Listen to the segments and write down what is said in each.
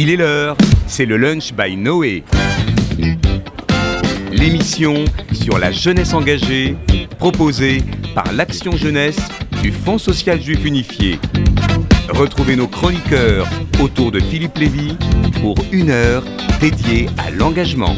Il est l'heure, c'est le lunch by Noé. L'émission sur la jeunesse engagée, proposée par l'Action Jeunesse du Fonds social juif unifié. Retrouvez nos chroniqueurs autour de Philippe Lévy pour une heure dédiée à l'engagement.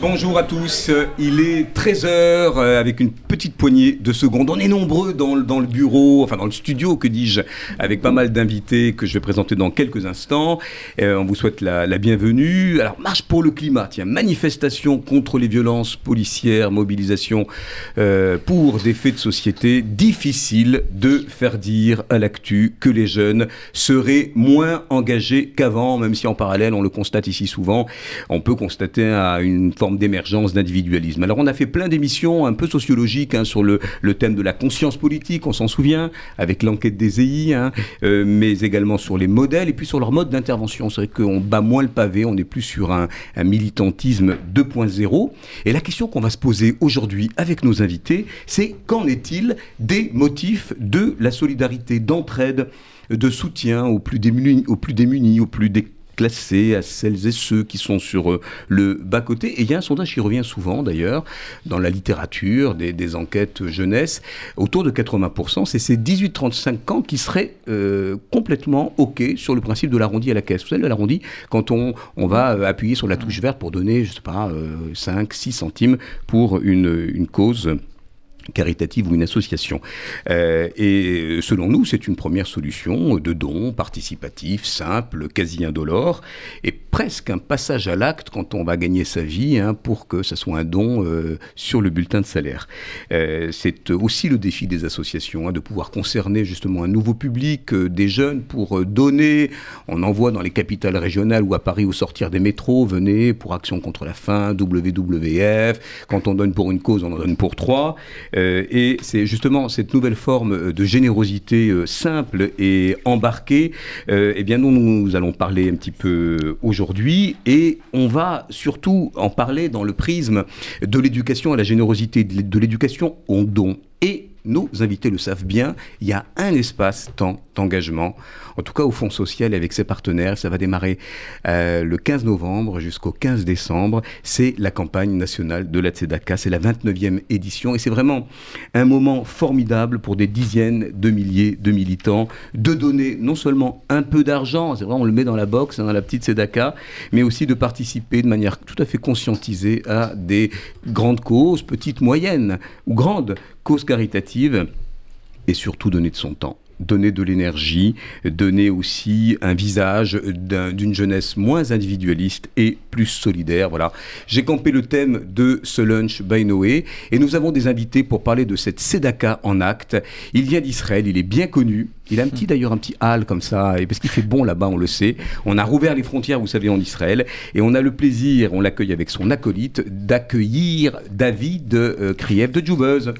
Bonjour à tous, il est 13h euh, avec une petite poignée de secondes. On est nombreux dans, le- bureau, enfin dans le studio, que dis-je, avec pas mal d'invités que je vais présenter dans quelques instants. Euh, on vous souhaite la, la bienvenue. Alors, marche pour le climat, tiens, manifestation contre les violences policières, mobilisation euh, pour des faits de société. Difficile de faire dire à l'actu que les jeunes seraient moins engagés qu'avant, même si en parallèle, on le constate ici souvent, on peut constater à une forme d'émergence d'individualisme. Alors on a fait plein d'émissions un peu sociologiques hein, sur le, le thème de la conscience politique, on s'en souvient, avec l'enquête des EI, hein, euh, mais également sur les modèles et puis sur leur mode d'intervention. C'est vrai qu'on bat moins le pavé, on est plus sur un, un militantisme 2.0. Et la question qu'on va se poser aujourd'hui avec nos invités, c'est qu'en est-il des motifs de la solidarité, d'entraide, de soutien aux plus démunis, aux plus démunis, aux plus déclassés, à celles et ceux qui sont sur euh, le bas-côté. Et il y a un sondage qui revient souvent d'ailleurs dans la littérature, des, enquêtes jeunesse, autour de 80%, c'est ces 18-35 ans qui seraient euh, complètement OK sur le principe de l'arrondi à la caisse. Vous savez, l'arrondi, quand on, va euh, appuyer sur la touche verte pour donner, je sais pas, euh, 5, 6 centimes pour une cause caritative ou une association. Euh, et selon nous, c'est une première solution de don participatif, simple, quasi indolore, et presque un passage à l'acte quand on va gagner sa vie hein, pour que ça soit un don euh, sur le bulletin de salaire. Euh, c'est aussi le défi des associations, hein, de pouvoir concerner justement un nouveau public, euh, des jeunes, pour euh, donner. On envoie dans les capitales régionales ou à Paris au sortir des métros, venez pour Action contre la faim, WWF. Quand on donne pour une cause, on en donne pour trois. Euh, et c'est justement cette nouvelle forme euh, de générosité euh, simple et embarquée, eh bien, dont nous allons parler un petit peu aujourd'hui. Et on va surtout en parler dans le prisme de l'éducation à la générosité, de l'éducation au don. Et nos invités le savent bien, il y a un espace temps d'engagement, en tout cas au Fonds social et avec ses partenaires. Ça va démarrer euh, le 15 novembre jusqu'au 15 décembre. C'est la campagne nationale de la Tzedaka. C'est la 29e édition et c'est vraiment un moment formidable pour des dizaines de milliers de militants de donner non seulement un peu d'argent, c'est vrai, on le met dans la box, hein, dans la petite Tzedaka, mais aussi de participer de manière tout à fait conscientisée à des grandes causes, petites, moyennes ou grandes causes caritatives et surtout donner de son temps donner de l'énergie, donner aussi un visage d'un- d'une jeunesse moins individualiste et plus solidaire. Voilà. J'ai campé le thème de ce lunch by Noé et nous avons des invités pour parler de cette Sedaka en acte. Il vient d'Israël, il est bien connu. Il a un petit d'ailleurs un petit hall comme ça, et parce qu'il fait bon là-bas, on le sait. On a rouvert les frontières, vous savez, en Israël, et on a le plaisir, on l'accueille avec son acolyte, d'accueillir David euh, Kriev de Jouveuse.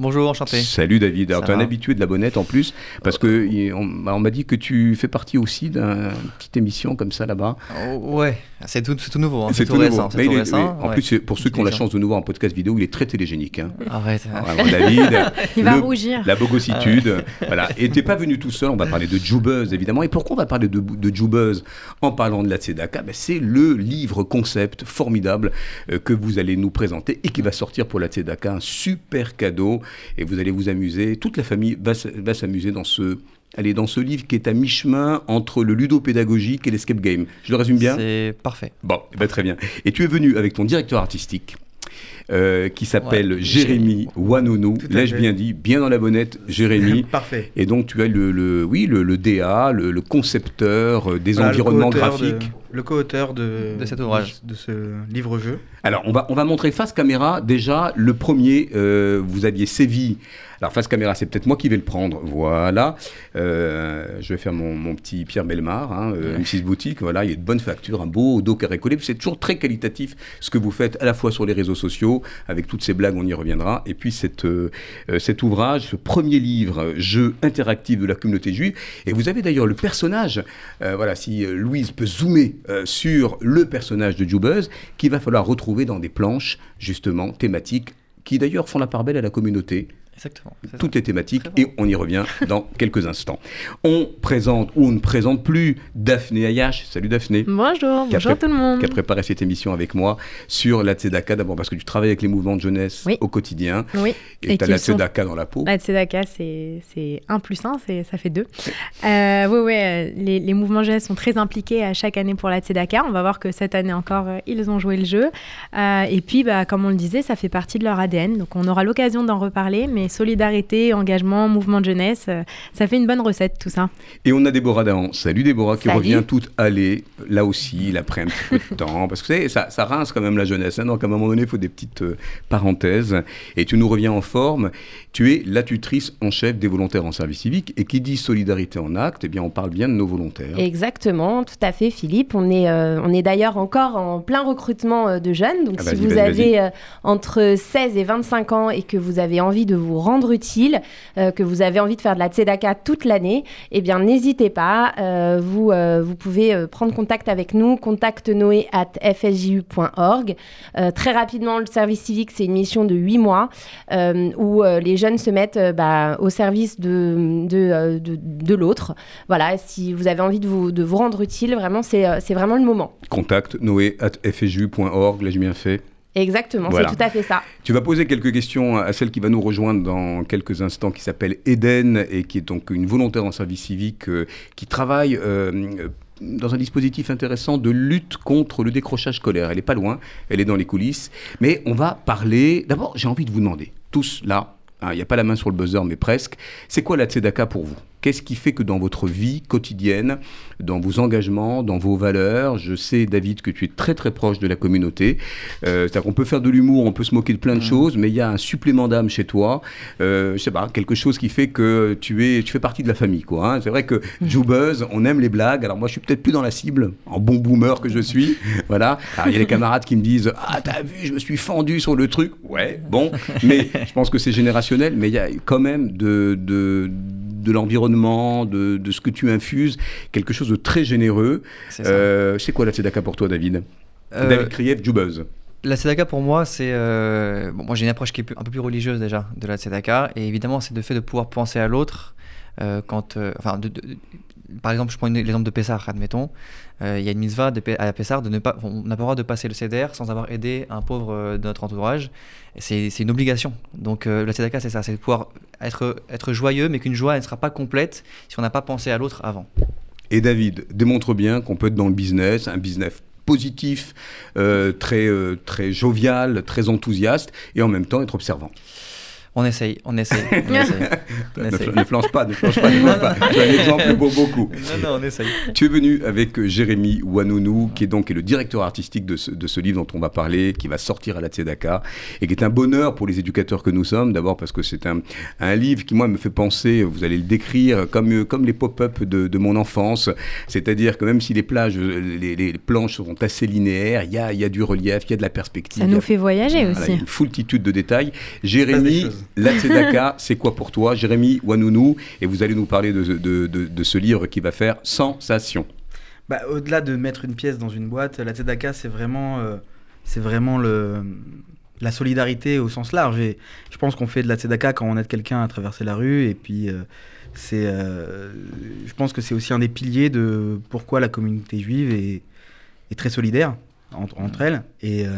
Bonjour, enchanté. Salut David. Alors tu es un habitué de la bonnette en plus, parce que il- on, on m'a dit que tu fais partie aussi d'une petite émission comme ça là-bas. Oh, ouais, c'est tout, nouveau, hein, C'est tout, tout récent. tout est- récent, en ouais. plus, pour ceux qui ont la chance de nous voir en podcast vidéo, il est très télégénique. hein. Arrête. Vraiment, David. Il va rougir. La bogossitude. voilà. Et t'es pas venu tout seul, on va parler de Joubuzz évidemment. Et pourquoi on va parler de, de en parlant de la Tzedaka? Ben, C'est le livre concept formidable euh, que vous allez nous présenter et qui va sortir pour la Tzedaka. Un super cadeau. Et vous allez vous amuser. Toute la famille va, s'amuser dans ce. Allez, dans ce livre qui est à mi-chemin entre le ludopédagogique et l'escape game. Je le résume bien? C'est parfait. Bon, eh ben, très bien. Et tu es venu avec ton directeur artistique. euh, qui s'appelle Ouais, Jérémy Wanono, l'ai-je bien dit, bien dans la bonnette, Jérémy. Parfait. Et donc tu as le, le- oui, le, le DA, le, le concepteur euh, des Voilà, environnements de- graphiques. Le co-auteur de, De cet ouvrage. De, de ce livre-jeu. Alors, on va, on va montrer face caméra. Déjà, le premier, euh, vous aviez sévi. Alors, face caméra, c'est peut-être moi qui vais le prendre. Voilà. Euh, je vais faire mon, mon petit Pierre Belmar, hein, euh, M6 Boutique. Voilà, il y a de bonne facture, un beau dos carré collé. C'est toujours très qualitatif ce que vous faites à la fois sur les réseaux sociaux, avec toutes ces blagues, on y reviendra. Et puis, cette, euh, euh, cet ouvrage, ce premier livre, euh, jeu interactif de la communauté juive. Et vous avez d'ailleurs le personnage. euh, voilà, si euh, Louise peut zoomer euh, sur le personnage de Jubuzz, qu'il va falloir retrouver dans des planches, justement, thématiques, qui d'ailleurs font la part belle à la communauté. Exactement. toutes les thématiques Très et on y revient dans quelques instants. On présente ou on ne présente plus Daphné Ayash. Salut Daphné. Bonjour, bonjour tout le monde. qui a préparé cette émission avec moi sur la Tzedaka. D'abord parce que tu travailles avec les mouvements de jeunesse Oui. au quotidien Oui, et tu as la sont- Tzedaka dans la peau. la Tzedaka, c'est c'est 1 plus 1, c'est- ça fait 2. Euh, oui, oui, les, les mouvements jeunesse sont très impliqués à chaque année pour la Tzedaka. On va voir que cette année encore, euh, ils ont joué le jeu. Euh, et puis, bah, comme on le disait, ça fait partie de leur ADN. Donc, on aura l'occasion d'en reparler. Mais solidarité, engagement, mouvement de jeunesse, euh, ça fait une bonne recette, tout ça. Et on a Déborah Dahan. Salut Déborah qui Salut. revient toute allée. Là aussi, il a pris un petit peu de temps. Parce que vous savez, ça, ça rince quand même la jeunesse. hein. donc à un moment donné, il faut des petites euh, parenthèses. Et tu nous reviens en forme. Tu es la tutrice en chef des volontaires en service civique. Et qui dit solidarité en acte, eh bien, on parle bien de nos volontaires. Exactement, tout à fait, Philippe. On est, euh, on est d'ailleurs encore en plein recrutement de jeunes. Donc, Ah, si vas-y, vous avez euh, entre 16 et 25 ans et que vous avez envie de vous rendre utile, euh, que vous avez envie de faire de la tzedaka toute l'année, eh bien, n'hésitez pas. euh, vous, euh, vous pouvez prendre contact avec nous, contact noé at très rapidement, le service civique, c'est une mission de 8 mois où les jeunes se mettent bah, au service de, de, de, l'autre. Voilà, si vous avez envie de vous, de vous rendre utile, vraiment, c'est vraiment le moment. Contact noé at. L'ai-je bien fait Exactement, Voilà. c'est tout à fait ça. Tu vas poser quelques questions à celle qui va nous rejoindre dans quelques instants, qui s'appelle Eden et qui est donc une volontaire en service civique euh, qui travaille euh, dans un dispositif intéressant de lutte contre le décrochage scolaire. Elle est pas loin, elle est dans les coulisses. Mais on va parler. D'abord, j'ai envie de vous demander, tous là, hein, il n'y a pas la main sur le buzzer, mais presque, c'est quoi la Tzedaka pour vous? Qu'est-ce qui fait que dans votre vie quotidienne, dans vos engagements, dans vos valeurs, je sais, David, que tu es très très proche de la communauté. Euh, C'est-à-dire qu'on peut faire de l'humour, on peut se moquer de plein de choses, mais il y a un supplément d'âme chez toi. Euh, je sais pas, quelque chose qui fait que tu es, tu fais partie de la famille, quoi. hein. C'est vrai que Joubuzz, on aime les blagues. Alors moi, je suis peut-être plus dans la cible, en bon boomer que je suis. voilà. Il y a les camarades qui me disent, ah t'as vu, je me suis fendu sur le truc. Ouais, bon, mais je pense que c'est générationnel, mais il y a quand même de, de de l'environnement, de, de ce que tu infuses, quelque chose de très généreux. C'est. Euh, quoi la Tzedaka pour toi, David Euh, David Kriev, Joubuzz. La Tzedaka pour moi, c'est. euh, bon, moi j'ai une approche qui est un peu plus religieuse déjà de la Tzedaka. Et évidemment, c'est le fait de pouvoir penser à l'autre. euh, quand, euh, enfin, de- de- de- par exemple, je prends l'exemple de Pessar, admettons. Euh, Il y a une mitzvah de, à Pessar de ne pas. On n'a pas le droit de passer le CDR sans avoir aidé un pauvre euh, de notre entourage. C'est une obligation. Donc euh, la c'est ça c'est de pouvoir être, joyeux, mais qu'une joie ne sera pas complète si on n'a pas pensé à l'autre avant. Et David démontre bien qu'on peut être dans le business, un business positif, euh, très, très jovial, très enthousiaste, et en même temps être observant. On essaye, on essaye. On essaye. On Ne, essaye. fl- ne flanche pas, ne flanche pas, ne flanche pas. As un exemple beau beaucoup. Non, non, on essaye. Tu es venu avec euh, Jérémy Wanounou, qui est donc est le directeur artistique de ce, de ce livre dont on va parler, qui va sortir à la Tzedaka, et qui est un bonheur pour les éducateurs que nous sommes. D'abord parce que c'est un, un livre qui, moi, me fait penser, vous allez le décrire, comme, euh, comme les pop-up de, de mon enfance. C'est-à-dire que même si les plages, euh, les, les planches sont assez linéaires, il y a, il y a du relief, il y a de la perspective. Ça nous fait voyager voilà, il y aussi. a une foultitude de détails. Jérémy, la Tzedaka, c'est quoi pour toi Jérémy Wanounou, et vous allez nous parler de, de- de- de ce livre qui va faire sensation. Bah, Au-delà de mettre une pièce dans une boîte, la Tzedaka, c'est vraiment, euh, c'est vraiment le, la solidarité au sens large. Et je pense qu'on fait de la Tzedaka quand on aide quelqu'un à traverser la rue. Et puis, euh, c'est, euh, je pense que c'est aussi un des piliers de pourquoi la communauté juive est, est très solidaire entre, entre elles. Et, euh,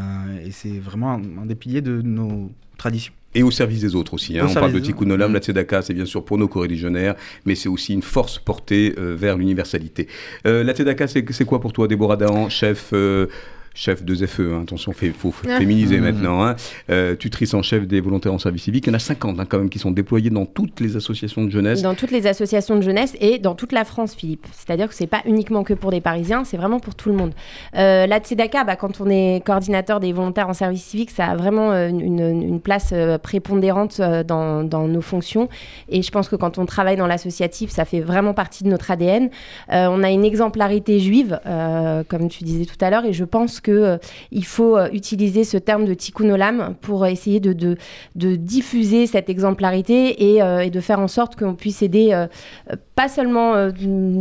et c'est vraiment un, un des piliers de nos traditions. Et au service des autres aussi. hein. On parle de Tikkun. Olam, la Tzedaka, c'est bien sûr pour nos coreligionnaires, mais c'est aussi une force portée euh, vers l'universalité. Euh, la Tzedaka, c'est c'est quoi pour toi, Déborah Dahan, chef euh, Chef de ZFE, hein. attention, il faut Ah. féminiser Mhm. maintenant. Hein. Euh, tutrice en chef des volontaires en service civique. Il y en a 50 hein, quand même qui sont déployés dans toutes les associations de jeunesse. Dans toutes les associations de jeunesse et dans toute la France, Philippe. C'est-à-dire que c'est pas uniquement que pour des Parisiens, c'est vraiment pour tout le monde. Euh, la Tzedaka, bah, quand on est coordinateur des volontaires en service civique, ça a vraiment euh, une, une place euh, prépondérante euh, dans, dans nos fonctions. Et je pense que quand on travaille dans l'associatif, ça fait vraiment partie de notre ADN. Euh, on a une exemplarité juive, euh, comme tu disais tout à l'heure, et je pense que euh, il faut euh, utiliser ce terme de tikkun olam pour essayer de, diffuser cette exemplarité et, euh, de faire en sorte qu'on puisse aider euh, euh, pas seulement euh,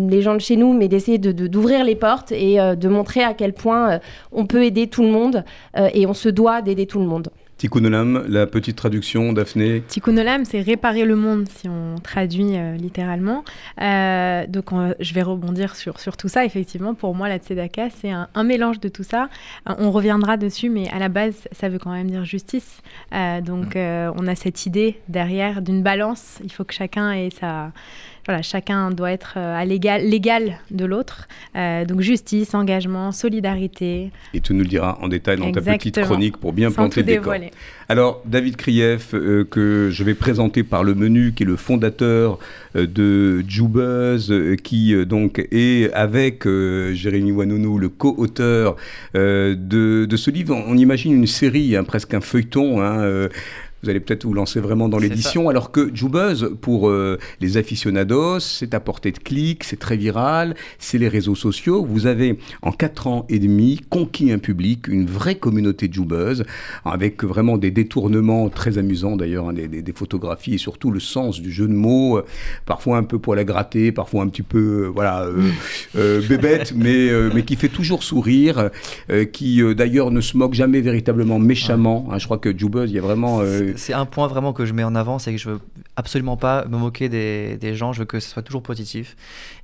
les gens de chez nous, mais d'essayer de- de- d'ouvrir les portes et euh, de montrer à quel point euh, on peut aider tout le monde euh, et on se doit d'aider tout le monde. Tikkun Olam, la petite traduction, Daphné Tikkun Olam, c'est réparer le monde, si on traduit euh, littéralement. Euh, donc, on- je vais rebondir sur, sur tout ça. Effectivement, pour moi, la tzedaka, c'est un, un mélange de tout ça. Euh, on reviendra dessus, mais à la base, ça veut quand même dire justice. Euh, donc, euh, on a cette idée derrière d'une balance. Il faut que chacun ait sa... Voilà, chacun doit être euh, à l'égal, l'égal de l'autre. Euh, donc, justice, engagement, solidarité, Et tu nous le diras en détail dans ta petite chronique pour bien sans planter le décor. Alors, David Krief, euh, que je vais présenter par le menu, qui est le fondateur euh, de Jubuzz, qui donc est avec Jérémy Wanono, le co-auteur de, de ce livre. On, on imagine une série, hein, presque un feuilleton. hein, vous allez peut-être vous lancer vraiment dans l'édition, alors que Jubuzz, pour euh, les aficionados, c'est à portée de clic, c'est très viral, c'est les réseaux sociaux. Vous avez, en 4 ans et demi, conquis un public, une vraie communauté Jubuzz, avec vraiment des détournements très amusants d'ailleurs, hein, des, des- des photographies et surtout le sens du jeu de mots, euh, parfois un peu pour la gratter, parfois un petit peu, euh, voilà, euh, euh, bébête, mais, euh, mais qui fait toujours sourire, euh, qui euh, d'ailleurs ne se moque jamais véritablement méchamment. hein. je crois que Jubuzz, il y a vraiment... C'est- un point vraiment que je mets en avant, c'est que je veux absolument pas me moquer des, des gens, je veux que ce soit toujours positif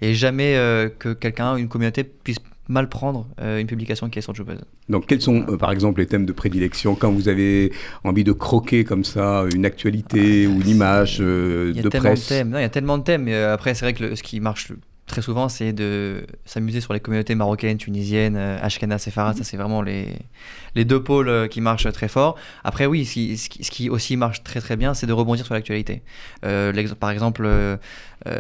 et jamais euh, que quelqu'un, une communauté puisse mal prendre euh, une publication qui est sur Jobuzz. Donc, quels sont, euh, par exemple, les thèmes de prédilection quand vous avez envie de croquer comme ça une actualité ou une image euh, Il y a de tellement presse? de thèmes. Non, il y a tellement de thèmes. Mais après, c'est vrai que le- ce qui marche le- très souvent, c'est de s'amuser sur les communautés marocaines, tunisiennes, euh, Ashkenaz, Sepharad. Ça, c'est vraiment les, les deux pôles euh, qui marchent très fort. Après, oui, ce qui, ce aussi marche très très bien, c'est de rebondir sur l'actualité. Euh, par exemple,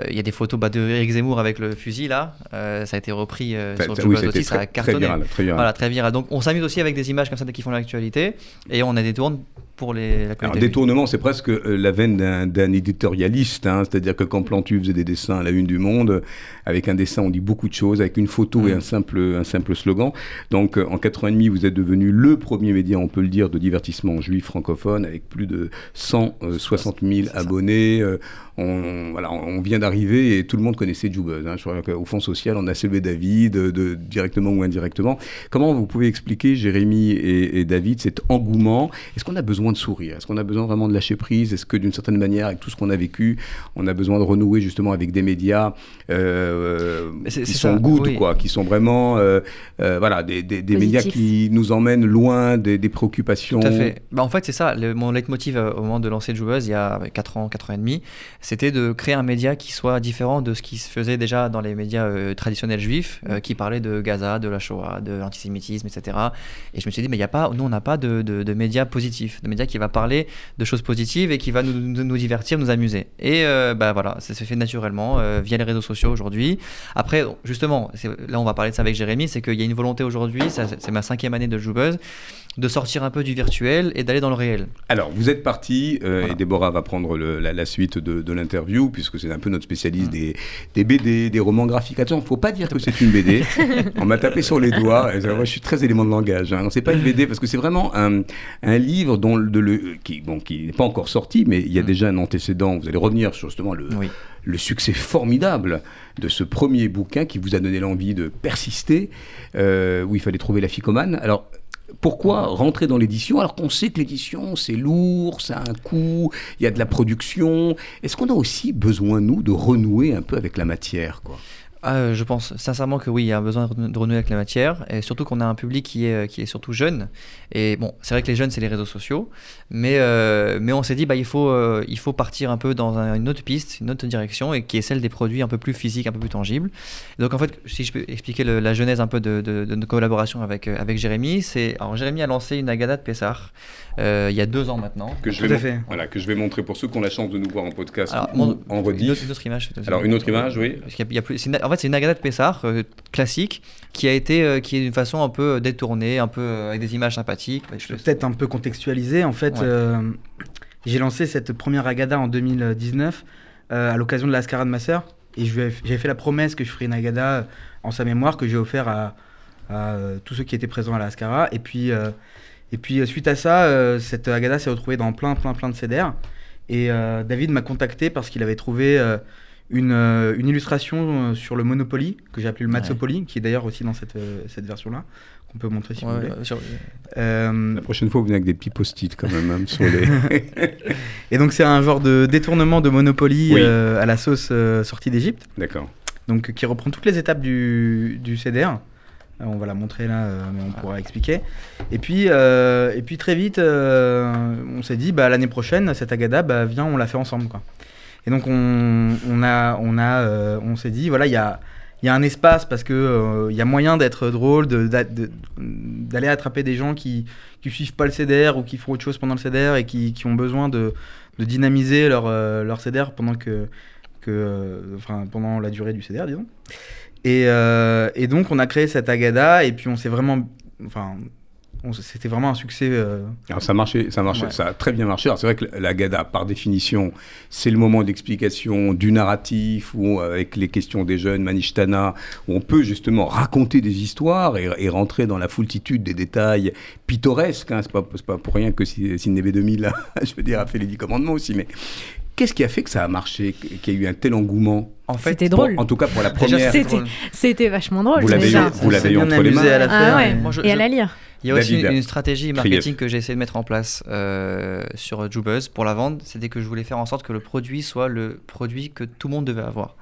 il y a des photos bah, de Eric Zemmour avec le fusil là. Euh, ça a été repris euh, sur Jobuzz oui, aussi. Ça a très, très cartonné. viral, très viral. Voilà, très viral. Donc, on s'amuse aussi avec des images comme ça qui font l'actualité et on a des tournes pour les, la Alors, détournement, c'est presque euh, la veine d'un- éditorialiste, hein, c'est-à-dire que quand Plantu faisait des dessins à la une du monde, euh, avec un dessin on dit beaucoup de choses, avec une photo et Mm. un simple, un simple slogan. Donc euh, en 4 ans et demi, vous êtes devenu le premier média, on peut le dire, de divertissement juif francophone, avec plus de 160 000 C'est ça. abonnés. Euh, on, voilà, on vient d'arriver et tout le monde connaissait Jubuzz. Hein. Qu'au Fonds social, on a salué David, euh, de, directement ou indirectement. Comment vous pouvez expliquer, Jérémy et, et David, cet engouement? Est-ce qu'on a besoin de sourire? Est-ce qu'on a besoin vraiment de lâcher prise? Est-ce que d'une certaine manière, avec tout ce qu'on a vécu, on a besoin de renouer justement avec des médias euh, qui c'est sont ça, good, oui. quoi, qui sont vraiment euh, euh, voilà, des, des- des médias qui nous emmènent loin des, des préoccupations Tout à fait. Bah, en fait, c'est ça. Le- mon leitmotiv euh, au moment de lancer Jubuzz, il y a 4 ans, 4 ans et demi, c'était de créer un média qui soit différent de ce qui se faisait déjà dans les médias euh, traditionnels juifs, euh, qui parlaient de Gaza, de la Shoah, de l'antisémitisme, etc. Et je me suis dit, mais il y a pas, nous, on n'a pas de, médias positifs, de médias qui va parler de choses positives et qui va nous, divertir, nous amuser. Et euh, bah, voilà, ça se fait naturellement euh, via les réseaux sociaux aujourd'hui. Après, justement, là, on va parler de ça avec Jérémy, c'est qu'il y a une volonté aujourd'hui, c'est ma cinquième année de Jubuzz, de sortir un peu du virtuel et d'aller dans le réel. Alors, vous êtes parti, euh, Voilà. et Déborah va prendre le- la, la suite de, de l'interview, puisque c'est un peu notre spécialiste Mm. des, des BD, des romans graphiques. Attention, faut pas dire que c'est une BD. On m'a tapé sur les doigts. Et moi, je suis très élément de langage. Hein. Non, c'est pas une BD, parce que c'est vraiment un, un livre dont le, le- qui, bon, qui n'est pas encore sorti, mais il y a Mm. déjà un antécédent. Vous allez revenir sur justement le, Oui. le succès formidable de ce premier bouquin qui vous a donné l'envie de persister, euh, où il fallait trouver la ficomane. Alors, pourquoi rentrer dans l'édition alors qu'on sait que l'édition c'est lourd, ça a un coût, il y a de la production. Est-ce qu'on a aussi besoin, nous, de renouer un peu avec la matière quoi? Ah, euh, je pense sincèrement que oui, il y a besoin de renou- de renouer avec la matière, et surtout qu'on a un public qui est, euh, qui est surtout jeune. Et bon, c'est vrai que les jeunes, c'est les réseaux sociaux, mais, euh, mais on s'est dit, bah, il, faut, euh, il faut partir un peu dans un- une autre piste, une autre direction, et qui est celle des produits un peu plus physiques, un peu plus tangibles. Donc en fait, si je peux expliquer le- la genèse un peu de, de, de notre collaboration avec, euh, avec Jérémy, c'est. Alors Jérémy a lancé une Agada de Pessar euh, il y a deux ans maintenant. que je, vais fait. voilà, que je vais montrer pour ceux qui ont la chance de nous voir en podcast Alors, ou mon- en Une autre, rediff. une autre image. Alors, une autre image, oui. Parce qu'il y a- il y a plus- c'est une- en fait, c'est une Agada de Pessar euh, classique qui a été, euh, qui est d'une façon un peu détournée, un peu euh, avec des images sympathiques. Je peux peut-être un peu contextualiser. En fait, Ouais. j'ai lancé cette première Agada en 2019 euh, à l'occasion de la Ascara de ma sœur. Et j'avais fait la promesse que je ferais une Agada en sa mémoire que j'ai offert à, à, tous ceux qui étaient présents à la Ascara. Et puis, et puis suite à ça, cette Agada s'est retrouvée dans plein, plein, plein de CDR. Et euh, David m'a contacté parce qu'il avait trouvé euh, une, euh, une illustration euh, sur le Monopoly, que j'ai appelé le Matsopoly, qui est d'ailleurs aussi dans cette, euh, cette version-là, qu'on peut montrer si Ouais, vous voulez. sur- Euh, La prochaine fois, vous venez avec des petits post-it quand même hein, sur les. et donc c'est un genre de détournement de Monopoly Oui. euh, à la sauce euh, sortie d'Égypte, D'accord. donc qui reprend toutes les étapes du, du CDR. On va la montrer là, mais on pourra expliquer. Et puis, euh, et puis très vite, euh, on s'est dit, bah, l'année prochaine, cette Agada, bah, viens, on la fait ensemble. Quoi. Et donc on, on, a, on, a, euh, on s'est dit, voilà, il y a, y a un espace parce que euh, il y a moyen d'être drôle, de- d'a- de- d'aller attraper des gens qui qui suivent pas le CDR ou qui font autre chose pendant le CDR et qui, qui ont besoin de, de dynamiser leur, euh, leur CDR pendant que, pendant la durée du CDR disons. Et, et donc on a créé cette Agada et puis on s'est vraiment, c'était vraiment un succès. euh, Alors ça marchait, ça marchait, Ouais. ça a très bien marché. Alors c'est vrai que la Gada, par définition, c'est le moment d'explication du narratif, où euh, avec les questions des jeunes, Manishtana, où on peut justement raconter des histoires et, et rentrer dans la foultitude des détails pittoresques. Hein. C'est pas, c'est pas pour rien que Si- Sidney B2000, je veux dire, a fait les Dix Commandements aussi. Mais qu'est-ce qui a fait que ça a marché, qu'il y a eu un tel engouement? En fait, C'était Pour- drôle. En tout cas pour la première. C'était vachement drôle Vous l'avez déjà. eu- vous l'avez entre les mains. à la Ah faire. ouais. Moi, je- Et à je- la lire. Il y a aussi une, une stratégie Krief. marketing que j'ai essayé de mettre en place euh, sur Jubuzz pour la vente. C'était que je voulais faire en sorte que le produit soit le produit que tout le monde devait avoir.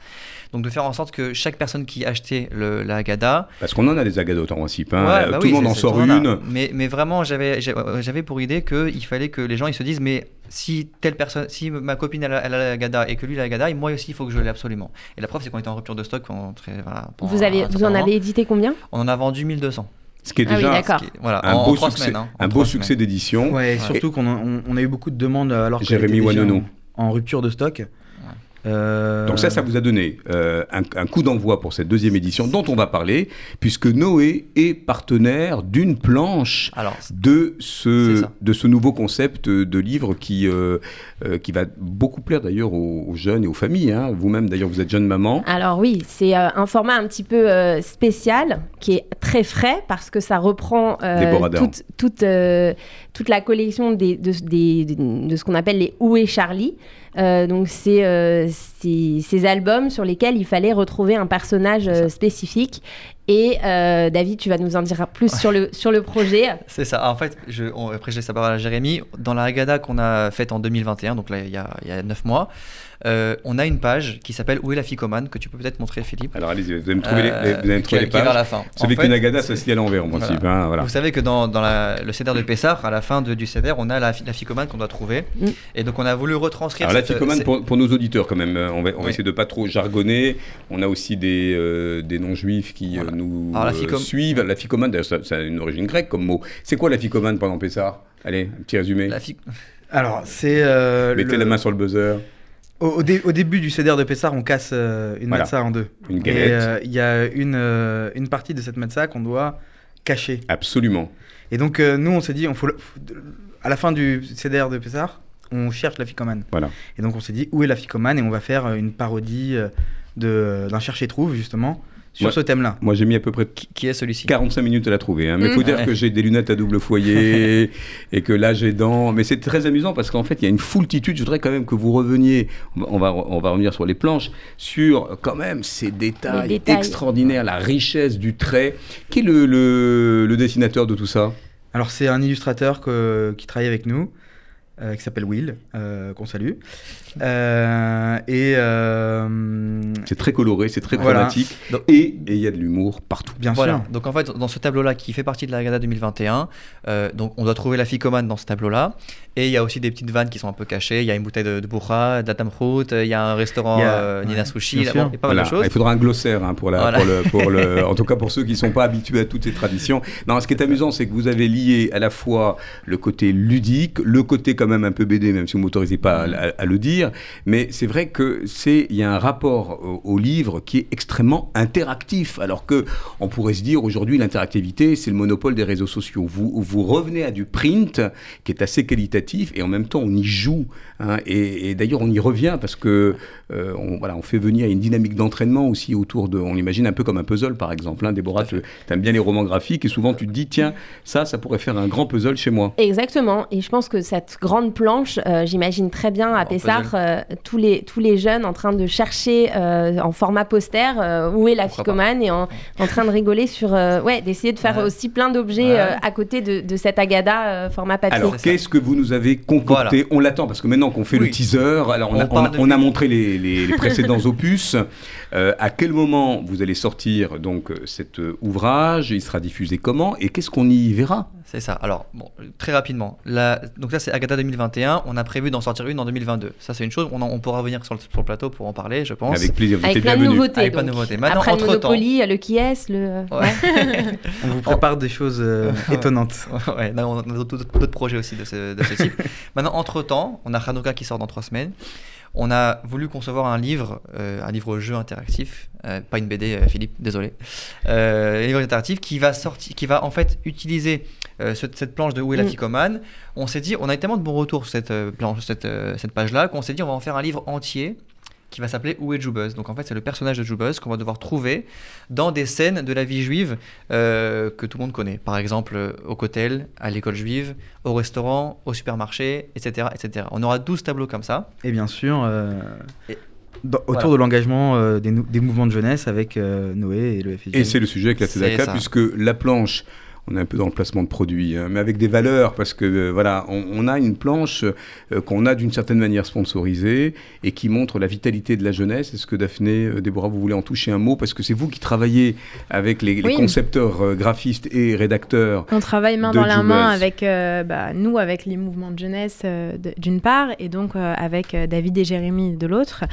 Donc de faire en sorte que chaque personne qui achetait le, la Agada, Parce qu'on en a des agadas en principe. hein. Ouais, bah tout oui, le monde en sort une. Mais, mais vraiment, j'avais pour idée qu'il fallait que les gens ils se disent mais si telle personne, si ma copine elle a, elle a la Gada et que lui il a la Gada, moi aussi il faut que je l'ai absolument. Et la preuve c'est qu'on était en rupture de stock voilà, Vous, avez, en moment. avez édité combien? On en a vendu 1200. Ce qui est Ah oui, déjà d'accord. Ce qui est- Voilà, un en, beau succès, semaines. hein, un beau succès semaines. d'édition. Ouais, surtout qu'on a, on, on a eu beaucoup de demandes alors que Jérémy Wanono. en rupture de stock. Euh, Donc ça, ça vous a donné euh, un, un coup d'envoi pour cette deuxième édition dont on va parler, puisque Noé est partenaire d'une planche Alors, de ce, de ce nouveau concept de livre qui, euh, euh, qui va beaucoup plaire d'ailleurs aux, aux jeunes et aux familles. hein. Vous-même d'ailleurs, vous êtes jeune maman. Alors oui, c'est euh, un format un petit peu euh, spécial qui est très frais parce que ça reprend euh, toute, toute, euh, toute la collection des, de, des- de ce qu'on appelle les Où est Charlie. Euh, donc c'est euh, c'est- ces albums sur lesquels il fallait retrouver un personnage euh, spécifique. Et euh, David, tu vas nous en dire plus sur, le, sur le projet. c'est ça. En fait, je, on- après je laisse la parole à Jérémy. Dans la Agada qu'on a faite en 2021, donc là il y a, il y a 9 mois, euh, on a une page qui s'appelle Où est la ficomane que tu peux peut-être montrer Philippe. Alors allez-y, vous allez me trouver les, Euh, les- vous allez me qui- les qui est vers pages. la fin. Vous savez En qu'une ça se à l'envers en Voilà. principe. hein, voilà. Vous savez que dans, dans la- le CEDER de Pessar, à la fin de- du CEDER, on a la, la ficomane qu'on doit trouver. Mm. Et donc on a voulu retranscrire. Alors la ficomane, pour, pour nos auditeurs quand même, on va, on va Oui. essayer de pas trop jargonner. On a aussi des, euh, des non-juifs qui euh, Voilà. Nous Alors, la euh, ficom- suivent. La ficomane, d'ailleurs, ça, ça a une origine grecque comme mot. C'est quoi la ficomane pendant Pessar Allez, un petit résumé. la Alors, c'est. euh, Mettez le- la main sur le buzzer. Au, au dé- au début du CDR de Pessar, on casse euh, une Voilà. matza en deux. Une Et galette. euh, il y a une, euh, une partie de cette matza qu'on doit cacher. Absolument. Et donc, euh, nous, on s'est dit, on faut le- faut- à la fin du CDR de Pessar, on cherche la ficomane. Voilà. Et donc, on s'est dit, où est la ficomane? Et on va faire une parodie de- d'un cherche-et-trouve, justement, sur ce thème-là. Moi, j'ai mis à peu près qui, est celui-ci? 45 minutes à la trouver. hein. Mais il faut Mmh. dire Ouais. que j'ai des lunettes à double foyer et que là j'ai dents. Mais c'est très amusant parce qu'en fait il y a une foultitude. Je voudrais quand même que vous reveniez. On va, on va revenir sur les planches sur quand même ces détails, extraordinaires, la richesse du trait. Qui est le, le- le dessinateur de tout ça? Alors, c'est un illustrateur que- qui travaille avec nous, qui s'appelle Will, euh, qu'on salue. Euh, et euh, C'est très coloré, c'est très Voilà. Donc- et et il y a de l'humour partout. bien Voilà. sûr. Donc en fait, dans ce tableau-là qui fait partie de la Gada 2021, euh, donc on doit trouver la ficomane dans ce tableau-là. Et il y a aussi des petites vannes qui sont un peu cachées. Il y a une bouteille de, de bourra, de la tamrout, il y a un restaurant Il y a- euh, Nina ouais, Sushi, il y a pas mal de choses. Il faudra un glossaire hein, pour, la, Voilà. pour, le, pour le- en tout cas pour ceux qui ne sont pas habitués à toutes ces traditions. Non, ce qui est amusant, c'est que vous avez lié à la fois le côté ludique, le côté quand même un peu BD, même si vous ne m'autorisez pas à, à- à le dire. Mais c'est vrai que c'est il y a un rapport au, au livre qui est extrêmement interactif, alors que on pourrait se dire aujourd'hui l'interactivité c'est le monopole des réseaux sociaux. Vous vous revenez à du print qui est assez qualitatif et en même temps on y joue. hein. et et d'ailleurs on y revient parce que euh, on, voilà, on fait venir une dynamique d'entraînement aussi autour de. On l'imagine un peu comme un puzzle par exemple. Hein. Déborah, tu aimes bien les romans graphiques et souvent tu te dis tiens, ça, ça pourrait faire un grand puzzle chez moi. Exactement. Et je pense que cette grande planche, euh, j'imagine très bien à Pessard euh, tous, les, tous les jeunes en train de chercher en format poster où est la ficomane et en, en train de rigoler sur. ouais, d'essayer de faire Ouais. aussi plein d'objets Ouais. à côté de, de cette agada format papier. Alors, qu'est-ce que vous nous avez concocté. On l'attend parce que maintenant qu'on fait le teaser, alors on, On a, parle on a- de on a but. montré les, les- les précédents opus. Euh, à quel moment vous allez sortir donc cet euh, ouvrage? Il sera diffusé comment? Et qu'est-ce qu'on y verra? C'est ça. Alors, bon, très rapidement. La- donc là, c'est Agatha 2021. On a prévu d'en sortir une en 2022. Ça, c'est une chose. On, en- on pourra revenir sur le, sur le plateau pour en parler, je pense. Avec plaisir, vous Avec plein de nouveautés. Avec plein de nouveautés. Maintenant, Après le entre-temps- Monopoly, le qui est, le. Ouais. On vous prépare des choses euh, étonnantes. ouais, on a d'autres projets aussi de ce, de ce type. Maintenant, entre-temps, on a Hanukkah qui sort dans trois semaines. On a voulu concevoir un livre, euh, un livre-jeu interactif, euh, pas une BD, euh, Philippe, désolé. Un livre interactif qui va, sortir, qui va en fait utiliser ce- cette planche de Où est la Mm. ficomane. On s'est dit, on a eu tellement de bons retours sur cette, planche, cette, cette page-là, qu'on s'est dit, on va en faire un livre entier qui va s'appeler Où est Jubuzz Donc en fait, c'est le personnage de Jubuzz qu'on va devoir trouver dans des scènes de la vie juive euh, que tout le monde connaît. Par exemple, euh, au cotel, à l'école juive, au restaurant, au supermarché, etc. etc. On aura 12 tableaux comme ça. Et bien sûr, euh, Et- dans- autour voilà. de l'engagement euh, des, mouvements de jeunesse avec euh, Noé et le FIJ. Et c'est le sujet avec la Tzedaka, puisque la planche, on est un peu dans le placement de produits, hein, mais avec des valeurs, parce que euh, voilà, on, on a une planche euh, qu'on a d'une certaine manière sponsorisée et qui montre la vitalité de la jeunesse. Est-ce que Daphné, euh, Déborah, vous voulez en toucher un mot? Parce que c'est vous qui travaillez avec les, concepteurs, graphistes et rédacteurs. On travaille main dans la main avec bah, nous, avec les mouvements de jeunesse d'une part, et donc avec David et Jérémy de l'autre.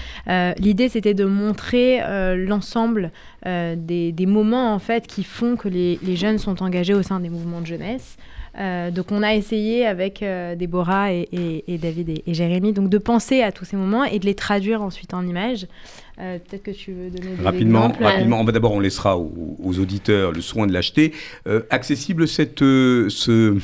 L'idée, c'était de montrer l'ensemble des, des moments en fait qui font que les, les jeunes sont engagés au sein des mouvements de jeunesse. Euh, donc on a essayé avec euh, Déborah et, et- et David et, et Jérémy donc de penser à tous ces moments et de les traduire ensuite en images. Euh, Peut-être que tu veux donner des Rapidement, exemples. rapidement. On va d'abord, on laissera aux, aux auditeurs le soin de l'acheter. Euh, accessible cette, euh, ce,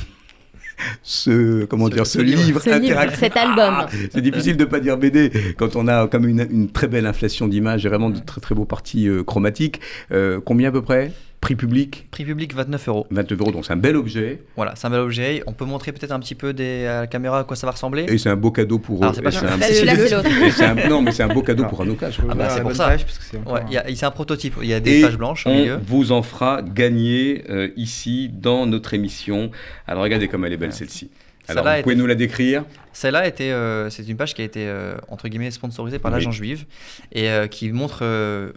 ce, comment Ce- dire, ce ce livre. interactif. cet album. Ah, c'est difficile de pas dire BD quand on a comme une, une très belle inflation d'images et vraiment de très très beaux parties euh, chromatiques. Euh, combien à peu près? Prix public Prix public 29 euros. 29 euros, donc c'est un bel objet Voilà, c'est un bel objet. On peut montrer peut-être un petit peu des, à la caméra à quoi ça va ressembler. et c'est un beau cadeau pour eux. Alors, c'est pas un- c'est un- non, mais c'est un beau cadeau pour Hanouka, je crois. Ah bah, Voilà, c'est pour ça. page, parce que c'est un- il y a- c'est un prototype. Il y a des Et pages blanches au on milieu. vous en fera gagner euh, ici dans notre émission. Alors regardez comme elle est belle celle-ci. Alors vous pouvez était- nous la décrire Celle-là était, euh, c'est une page qui a été euh, entre guillemets sponsorisée par Oui. l'agent juive et euh, qui montre euh,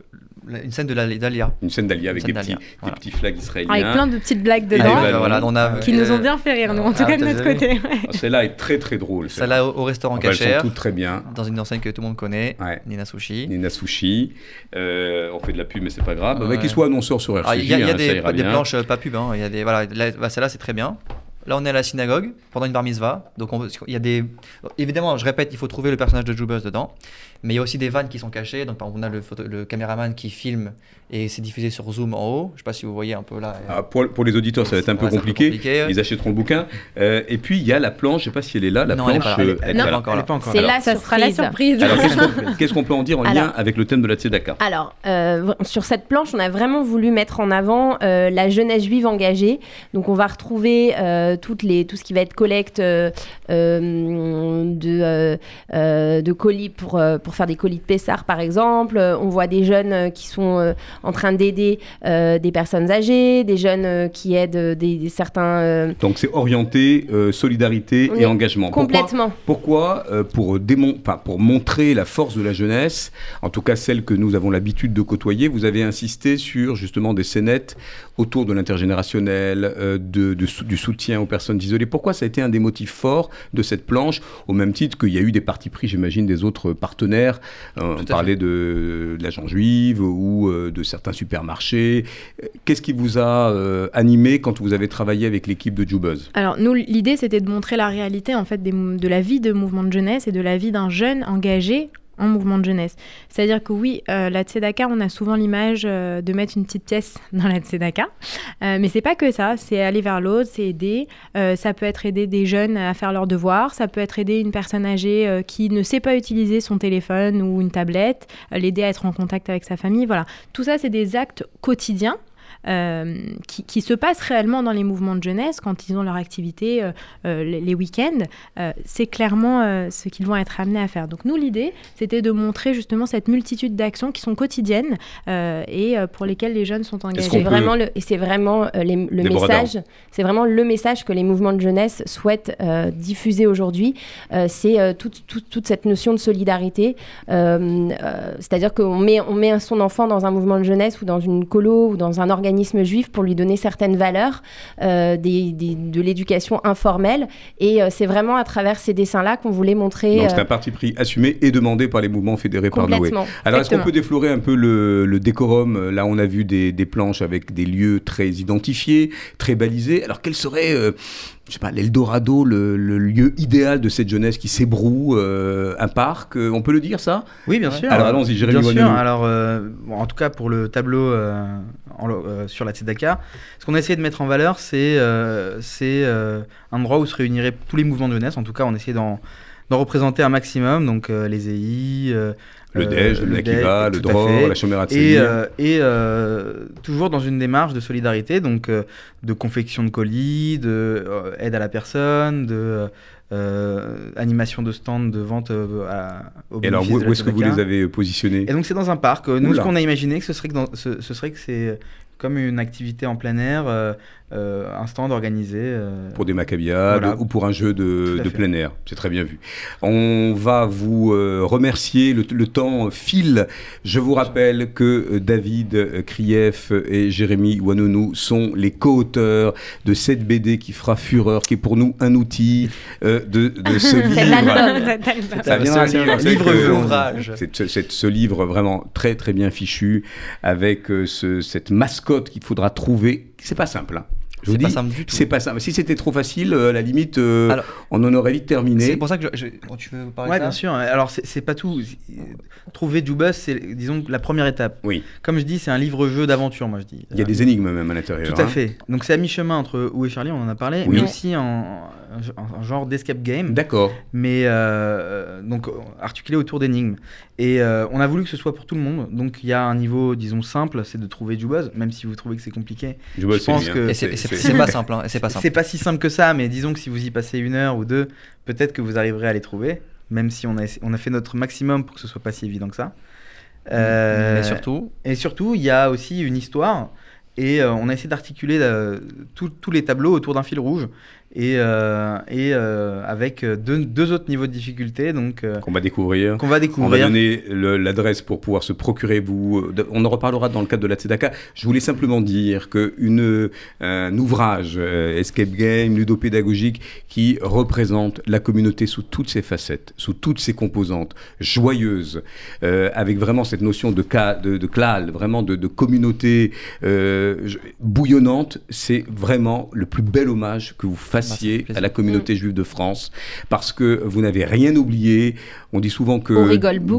une scène de la- d'Alia. Une scène d'Alia avec des petits, voilà. des petits flags israéliens. Avec plein de petites blagues dedans. ballons. voilà, on a, qui nous ont euh, bien fait rire, nous, en tout ah, cas de notre côté. ouais. Ah, Celle-là est très très drôle. Celle-là au, au restaurant Enfin, elles sont toutes très bien. dans une enseigne que tout le monde connaît, Ouais. Nina Sushi. Nina Sushi. Euh, on fait de la pub, mais c'est pas grave. Bah, Ouais. Qu'il soit annonceur sur RCJ, Ah, Il y a, il y a hein, ça des, ira des bien. planches euh, pas pub, hein. il y a des, voilà, là, bah, celle-là c'est très bien. Là on est à la synagogue pendant une bar mitzvah, donc on- il y a des, évidemment je répète il faut trouver le personnage de Jubus dedans, mais il y a aussi des vannes qui sont cachées, donc par exemple on a le, photo- le caméraman qui filme et c'est diffusé sur Zoom en haut, je sais pas si vous voyez un peu là. Ah, pour, pour les auditeurs, ça va être un peu Ouais, compliqué. compliqué. Ils achèteront le bouquin. Euh, et puis, il y a la planche. Je sais pas si elle est là. La Non, elle est planche. pas euh, Elle est- elle- non. voilà. encore Elle pas encore C'est là. Ça sera la surprise. qu'est-ce qu'on peut en dire en lien avec le thème de la Tzedaka Alors, euh, sur cette planche, on a vraiment voulu mettre en avant euh, la jeunesse juive engagée. Donc, on va retrouver euh, toutes les, tout ce qui va être collecte de, de colis pour, pour faire des colis de Pessard, par exemple. Euh, On voit des jeunes euh, qui sont euh, en train d'aider des personnes âgées, des jeunes qui aident des, des certains... Donc, c'est orienté solidarité On et engagement. Complètement. Pourquoi pour, démon- enfin, pour montrer la force de la jeunesse, en tout cas celle que nous avons l'habitude de côtoyer, vous avez insisté sur justement des scénettes autour de l'intergénérationnel, euh, de, du soutien aux personnes isolées. Pourquoi ça a été un des motifs forts de cette planche, au même titre qu'il y a eu des partis pris, j'imagine, des autres partenaires. Euh, on parlait de, de l'agent juive ou euh, de certains supermarchés. Euh, Qu'est-ce qui vous a euh, animé quand vous avez travaillé avec l'équipe de Jubuzz? Alors nous, l'idée c'était de montrer la réalité en fait des de la vie de mouvement de jeunesse et de la vie d'un jeune engagé en mouvement de jeunesse. C'est-à-dire que oui, euh, la Tzedaka, on a souvent l'image euh, de mettre une petite pièce dans la Tzedaka, euh, mais c'est pas que ça, c'est aller vers l'autre, c'est aider. Euh, ça peut être aider des jeunes à faire leurs devoirs, ça peut être aider une personne âgée qui ne sait pas utiliser son téléphone ou une tablette, l'aider à être en contact avec sa famille. Voilà, tout ça, c'est des actes quotidiens euh, qui, qui se passent réellement dans les mouvements de jeunesse quand ils ont leur activité euh, euh, les, les week-ends. Euh, c'est clairement euh, ce qu'ils vont être amenés à faire. Donc nous, l'idée, c'était de montrer justement cette multitude d'actions qui sont quotidiennes euh, et pour lesquelles les jeunes sont engagés. C'est peut- vraiment le, et c'est vraiment euh, les- le message, c'est vraiment le message que les mouvements de jeunesse souhaitent euh, diffuser aujourd'hui. Euh, c'est euh, toute, toute- toute cette notion de solidarité. Euh, euh, C'est-à-dire qu'on met, on met son enfant dans un mouvement de jeunesse ou dans une colo ou dans un organisme juif pour lui donner certaines valeurs, euh, des- des- de l'éducation informelle. Et euh, c'est vraiment à travers ces dessins-là qu'on voulait montrer Donc c'est euh, un parti pris assumé et demandé par les mouvements fédérés par Noé. Alors, est-ce qu'on peut déflorer un peu le, le décorum? Là, on a vu des, des planches avec des lieux très identifiés, très balisés. Alors, quel serait, euh, je sais pas, l'Eldorado, le, le lieu idéal de cette jeunesse qui s'ébroue euh, Un parc euh, On peut le dire, ça? Oui, bien sûr. Alors, allons-y, Jérémy Bien sûr. Alors, euh, bon, en tout cas, pour le tableau en sur la Tzedaka, ce qu'on a essayé de mettre en valeur, c'est c'est, un endroit où se réuniraient tous les mouvements de jeunesse. En tout cas, on essayait d'en d'en représenter un maximum. Donc, les EI, Le euh, DEJ, le Nakiva, le à DROR, la Chomera Et, euh, et euh, toujours dans une démarche de solidarité, donc de confection de colis, de aide à la personne, de euh, animation de stands de vente euh, à, au Et alors, où, est-ce que vous les avez positionnés? Et donc c'est dans un parc. Nous, Oula. ce qu'on a imaginé, que ce serait que, dans- ce, ce serait que c'est comme une activité en plein air, euh, euh, un stand organisé. euh, pour des maccabiades Voilà. ou pour un jeu de, de plein air. C'est très bien vu. On va vous euh, remercier. Le, le temps file. Je vous rappelle que euh, David Krief et Jérémy Wanonou sont les co-auteurs de cette BD qui fera fureur, qui est pour nous un outil euh, de, de ce C'est livre. Ça viendra C'est un dire, livre- livre ouvrage. c'est ce, livre vraiment très très bien fichu avec euh, ce- cette mascotte qu'il faudra trouver. C'est pas simple. hein. Je vous C'est pas dis, simple du tout. c'est pas simple. Si c'était trop facile, euh, à la limite, euh, Alors, on en aurait vite terminé. C'est pour ça que je, je- oh, tu veux parler Ouais, de ça bien sûr. Alors c'est pas tout. Trouver du buzz, c'est disons la première étape. Oui. Comme je dis, c'est un livre-jeu d'aventure, moi je dis. Il y a des énigmes même à l'intérieur. Tout à hein. fait. Donc c'est à mi-chemin entre Où est Charlie, on en a parlé, Oui. mais aussi en, en genre d'escape game. D'accord. mais euh, donc euh, articulé autour d'énigmes. Et euh, on a voulu que ce soit pour tout le monde. Donc il y a un niveau, disons, simple, c'est de trouver du buzz, même si vous trouvez que c'est compliqué. Je, vois, Je c'est pense bien. que- Et c'est- et c'est c'est pas simple, hein, c'est pas simple. C'est pas si simple que ça, mais disons que si vous y passez une heure ou deux, peut-être que vous arriverez à les trouver, même si on a, on a fait notre maximum pour que ce soit pas si évident que ça. Euh, Mais surtout, Et surtout, il y a aussi une histoire. Et euh, on a essayé d'articuler euh, tous tous les tableaux autour d'un fil rouge. Et, euh, et euh, avec deux, deux autres niveaux de difficulté donc, euh, Qu'on va découvrir. qu'on va On va découvrir. donner l'adresse pour pouvoir se procurer. Vous, on en reparlera dans le cadre de la Tzedaka. Je voulais simplement dire que une, un ouvrage escape game ludopédagogique qui représente la communauté sous toutes ses facettes, sous toutes ses composantes, joyeuse, avec vraiment cette notion de, ca- de, de clal, vraiment de, de communauté bouillonnante, c'est vraiment le plus bel hommage que vous fassiez à la communauté juive de France, parce que vous n'avez rien oublié. On dit souvent que.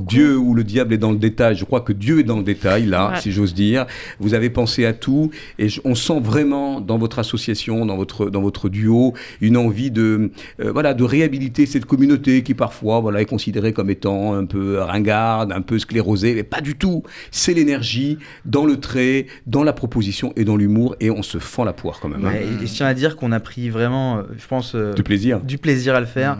Dieu ou le diable est dans le détail. Je crois que Dieu est dans le détail, là, Ouais. si j'ose dire. Vous avez pensé à tout, et je- on sent vraiment dans votre association, dans votre, dans votre duo, une envie de, euh, voilà, de réhabiliter cette communauté qui parfois voilà, est considérée comme étant un peu ringarde, un peu sclérosée, mais pas du tout. C'est l'énergie dans le trait, dans la proposition et dans l'humour, et on se fend la poire quand même. hein. Ouais, et, et je tiens à dire qu'on a pris vraiment, euh, je pense, euh, Du plaisir. du plaisir à le faire.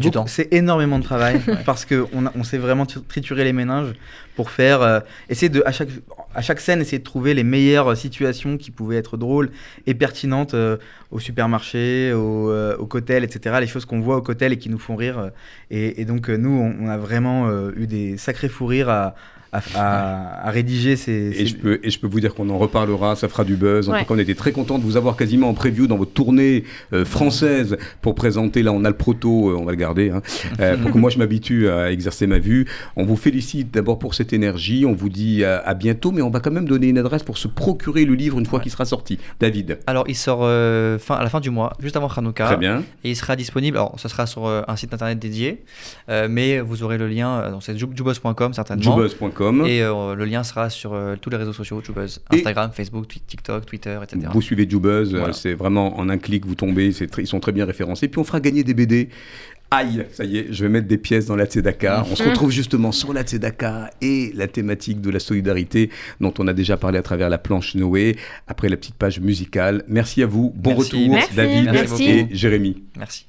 du temps. C'est énormément de travail parce qu'on on s'est vraiment tri- trituré les méninges pour faire euh, essayer de à chaque à chaque scène essayer de trouver les meilleures situations qui pouvaient être drôles et pertinentes euh, au supermarché, au, euh, au cotel, etc. Les choses qu'on voit au cotel et qui nous font rire. et, et donc euh, nous on, on a vraiment euh, eu des sacrés fous rires à, à, à- à rédiger ces. Et ces- je, peux, et je peux vous dire qu'on en reparlera, ça fera du buzz. En Ouais. tout cas, on était très content de vous avoir quasiment en preview dans votre tournée euh, française pour présenter. Là, on a le proto, euh, on va le garder, hein, euh, pour que moi je m'habitue à exercer ma vue. On vous félicite d'abord pour cette énergie. On vous dit à, à bientôt, mais on va quand même donner une adresse pour se procurer le livre une fois qu'il sera sorti. David. Alors, il sort euh, fin, à la fin du mois, juste avant Hanouka. Très bien. Et il sera disponible, alors ce sera sur euh, un site internet dédié, euh, mais vous aurez le lien, euh, c'est jub- jubuzz.com certainement. Et euh, le lien sera sur euh, tous les réseaux sociaux, Jubuzz, Et- Instagram, Facebook, TikTok, Twitter, etc. Vous suivez Jubuzz, euh, Voilà. c'est vraiment en un clic, vous tombez, ils sont très bien référencés. Puis on fera gagner des BD. Aïe, ça y est, je vais mettre des pièces dans la Tzedaka. On se retrouve justement sur la Tzedaka et la thématique de la solidarité dont on a déjà parlé à travers la planche Noé, après la petite page musicale. Merci à vous, bon Merci. retour Merci. David Merci et. Jérémy. Merci.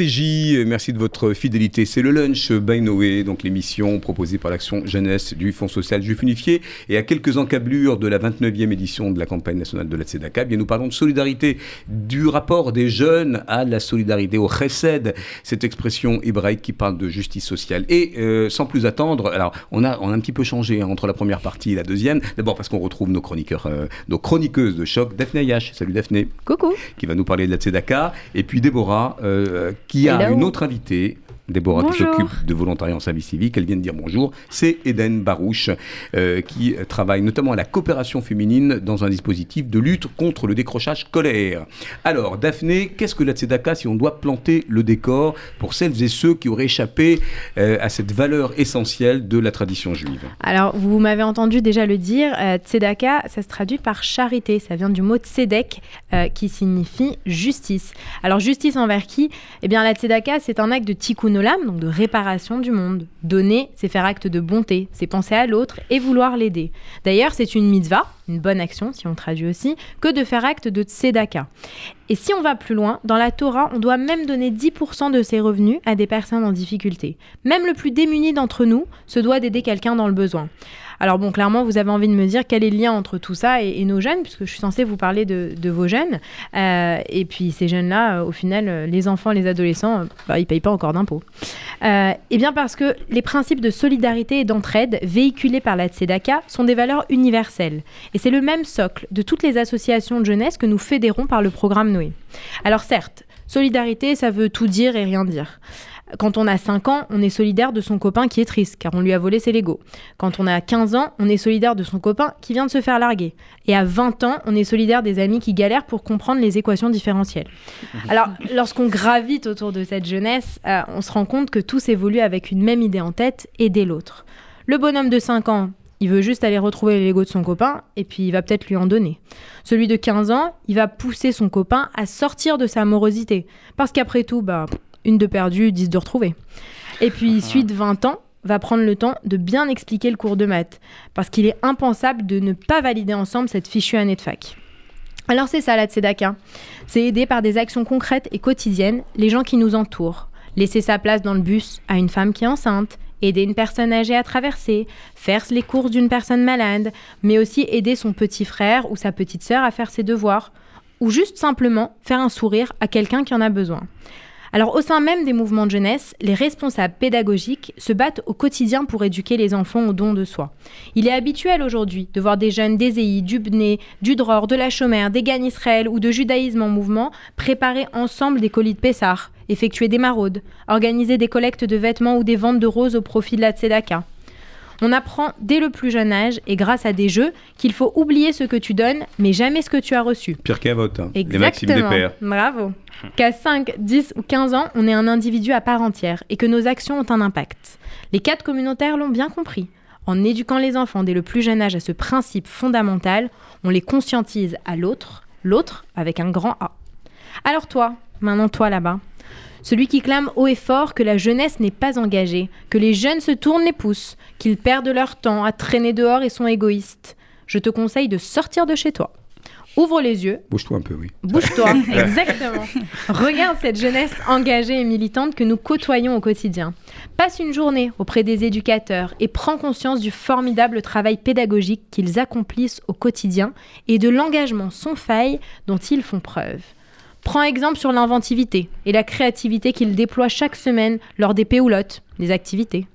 Euh, RCJ, euh, merci de votre fidélité. C'est le Lunch by Noé, donc l'émission proposée par l'Action Jeunesse du Fonds Social Juif Unifié. Et à quelques encablures de la 29e édition de la campagne nationale de la Tzedaka, eh bien nous parlons de solidarité, du rapport des jeunes à la solidarité, au chesed, cette expression hébraïque qui parle de justice sociale. Et euh, sans plus attendre, alors on a, on a un petit peu changé hein, entre la première partie et la deuxième. D'abord parce qu'on retrouve nos chroniqueurs, euh, nos chroniqueuses de choc, Daphné Ayash. Salut Daphné Coucou. qui va nous parler de la Tzedaka, et puis Déborah, euh, qui a Hello. une autre invitée. Déborah qui s'occupe de volontariat en service civique, elle vient de dire bonjour, c'est Eden Barouche euh, qui travaille notamment à la coopération féminine dans un dispositif de lutte contre le décrochage scolaire. Alors Daphné, qu'est-ce que la Tzedaka si on doit planter le décor pour celles et ceux qui auraient échappé euh, à cette valeur essentielle de la tradition juive? Alors, vous m'avez entendu déjà le dire, euh, tzedaka, ça se traduit par charité. Ça vient du mot tzedek, euh, qui signifie justice. Alors, justice envers qui? Eh bien, la tzedaka, c'est un acte de tikkun olam, donc de réparation du monde. Donner, c'est faire acte de bonté, c'est penser à l'autre et vouloir l'aider. D'ailleurs, c'est une mitzvah, une bonne action si on traduit aussi, que de faire acte de tzedaka. Et si on va plus loin, dans la Torah, on doit même donner 10% de ses revenus à des personnes en difficulté. Même le plus démuni d'entre nous se doit d'aider quelqu'un dans le besoin. Alors bon, clairement, vous avez envie de me dire quel est le lien entre tout ça et, nos jeunes, puisque je suis censée vous parler de, vos jeunes. Euh, et puis ces jeunes-là, euh, au final, euh, les enfants, les adolescents, bah, ils payent pas encore d'impôts. Eh bien parce que les principes de solidarité et d'entraide véhiculés par la Tzedaka sont des valeurs universelles. Et c'est le même socle de toutes les associations de jeunesse que nous fédérons par le programme Noé. Alors certes, solidarité, ça veut tout dire et rien dire. Quand on a 5 ans, on est solidaire de son copain qui est triste car on lui a volé ses Legos. Quand on a 15 ans, on est solidaire de son copain qui vient de se faire larguer. Et à 20 ans, on est solidaire des amis qui galèrent pour comprendre les équations différentielles. Alors, lorsqu'on gravite autour de cette jeunesse, euh, on se rend compte que tous évoluent avec une même idée en tête, aider l'autre. Le bonhomme de 5 ans, il veut juste aller retrouver les Legos de son copain et puis il va peut-être lui en donner. Celui de 15 ans, il va pousser son copain à sortir de sa morosité. Parce qu'après tout, bah, une de perdue, dix de retrouvée. Et puis, celui de 20 ans va prendre le temps de bien expliquer le cours de maths. Parce qu'il est impensable de ne pas valider ensemble cette fichue année de fac. Alors c'est ça la Tzedaka. C'est aider par des actions concrètes et quotidiennes les gens qui nous entourent. Laisser sa place dans le bus à une femme qui est enceinte, aider une personne âgée à traverser, faire les courses d'une personne malade, mais aussi aider son petit frère ou sa petite sœur à faire ses devoirs, ou juste simplement faire un sourire à quelqu'un qui en a besoin. Alors au sein même des mouvements de jeunesse, les responsables pédagogiques se battent au quotidien pour éduquer les enfants au don de soi. Il est habituel aujourd'hui de voir des jeunes d'Ézéi, du Bné, du Dror, de la Chomère, des Gan Israël ou de judaïsme en mouvement préparer ensemble des colis de Pessar, effectuer des maraudes, organiser des collectes de vêtements ou des ventes de roses au profit de la Tzedaka. On apprend dès le plus jeune âge et grâce à des jeux qu'il faut oublier ce que tu donnes mais jamais ce que tu as reçu. Pierre Cavotte, hein, les maximes des Exactement. pères. Bravo. Qu'à 5, 10 ou 15 ans, on est un individu à part entière et que nos actions ont un impact. Les cadres communautaires l'ont bien compris. En éduquant les enfants dès le plus jeune âge à ce principe fondamental, on les conscientise à l'autre, l'autre avec un grand A. Alors toi, maintenant toi là-bas, celui qui clame haut et fort que la jeunesse n'est pas engagée, que les jeunes se tournent les pouces, qu'ils perdent leur temps à traîner dehors et sont égoïstes. Je te conseille de sortir de chez toi. Ouvre les yeux, Bouge-toi un peu, oui. Bouge-toi, exactement. Regarde cette jeunesse engagée et militante que nous côtoyons au quotidien. Passe une journée auprès des éducateurs et prends conscience du formidable travail pédagogique qu'ils accomplissent au quotidien et de l'engagement sans faille dont ils font preuve. Prends exemple sur l'inventivité et la créativité qu'ils déploient chaque semaine lors des péoulottes, des activités.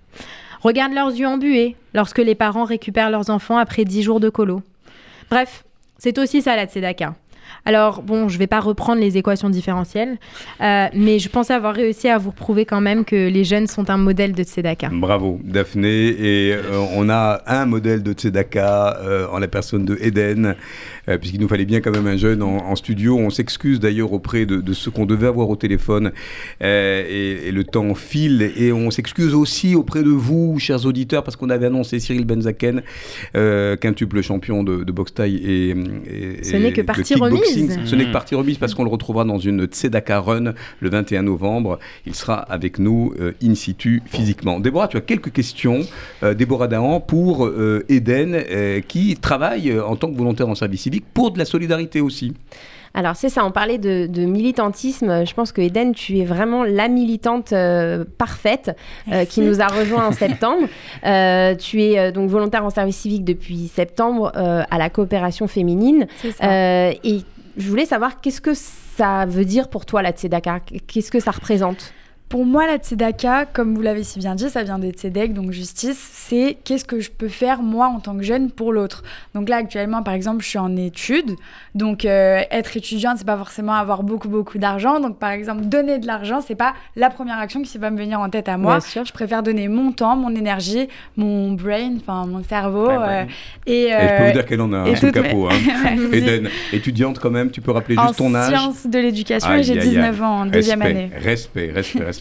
Regarde leurs yeux embués lorsque les parents récupèrent leurs enfants après 10 jours de colo. Bref, c'est aussi ça la Tzedaka. Alors, bon, je vais pas reprendre les équations différentielles, euh, mais je pense avoir réussi à vous prouver quand même que les jeunes sont un modèle de Tzedaka. Bravo, Daphné. Et euh, on a un modèle de Tzedaka euh, en la personne de Eden, euh, puisqu'il nous fallait bien quand même un jeune en, en studio. On s'excuse d'ailleurs auprès de, de ceux qu'on devait avoir au téléphone. Euh, et, et le temps file. Et on s'excuse aussi auprès de vous, chers auditeurs, parce qu'on avait annoncé Cyril Benzaken, euh, quintuple champion de, de boxe taille et, et- Ce n'est que partie remise. Ce n'est que partie remise parce qu'on le retrouvera dans une Tzedaka Run le 21 novembre. Il sera avec nous euh, in situ physiquement. Déborah, tu as quelques questions. Euh, Déborah Dahan pour euh, Eden euh, qui travaille en tant que volontaire en service civique pour de la solidarité aussi. Alors c'est ça, on parlait de, de militantisme. Je pense que Eden, tu es vraiment la militante euh, parfaite euh, qui nous a rejoint en septembre. Euh, tu es euh, donc volontaire en service civique depuis septembre euh, à la coopération féminine. C'est ça. Euh, et je voulais savoir qu'est-ce que ça veut dire pour toi la Tzedaka? Qu'est-ce que ça représente? Pour moi, la tzedaka, comme vous l'avez si bien dit, ça vient des tzedek, donc justice, c'est qu'est-ce que je peux faire moi en tant que jeune pour l'autre. Donc là, actuellement, par exemple, je suis en études, donc euh, être étudiante, c'est pas forcément avoir beaucoup beaucoup d'argent. Donc par exemple, donner de l'argent, c'est pas la première action qui va me venir en tête à moi. Bien sûr. Je préfère donner mon temps, mon énergie, mon brain, enfin mon cerveau, Ouais, ouais. euh, et, Et je peux euh, vous dire qu'elle en a un et sous le toutes capot. Hein. Eden, étudiante quand même, tu peux rappeler en juste ton âge. sciences de l'éducation, j'ai aïe, aïe. 19 ans en deuxième Respect, année. Respect, respect, respect.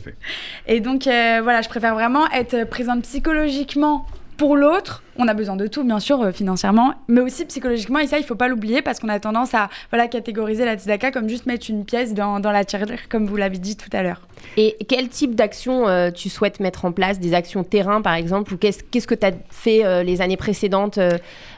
Et donc, euh, voilà, je préfère vraiment être présente psychologiquement pour l'autre on a besoin de tout, bien sûr, euh, financièrement, mais aussi psychologiquement. Et ça, il faut pas l'oublier parce qu'on a tendance à voilà, catégoriser la tzedaka comme juste mettre une pièce dans, dans la tirelire, comme vous l'avez dit tout à l'heure. Et quel type d'action euh, tu souhaites mettre en place? Des actions terrain, par exemple Ou qu'est-ce que tu as fait euh, les années précédentes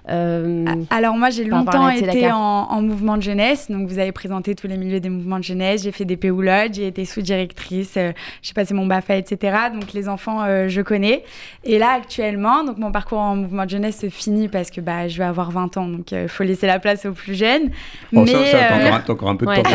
Alors moi, j'ai longtemps été en, en mouvement de jeunesse. Donc vous avez présenté tous les milieux des mouvements de jeunesse. J'ai fait des POULOD, j'ai été sous-directrice, j'ai passé mon BAFA, etc. Donc les enfants, je connais. Et là, actuellement, donc mon parcours en mouvement de jeunesse se finit parce que bah, je vais avoir 20 ans. Donc il faut laisser la place aux plus jeunes. Oh, ça, ça, t'as euh, encore, un- encore peu de Ouais, temps.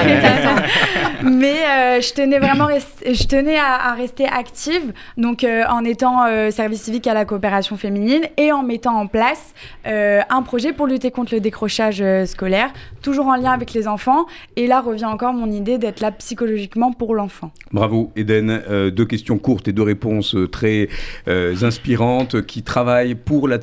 mais euh, je tenais vraiment rest- je tenais à, à rester active donc euh, en étant euh, service civique à la coopération féminine et en mettant en place euh, un projet pour lutter contre le décrochage euh, scolaire toujours en lien avec les enfants et là revient encore mon idée d'être là psychologiquement pour l'enfant Bravo Eden, Euh, deux questions courtes et deux réponses euh, très euh, inspirantes qui travaillent pour la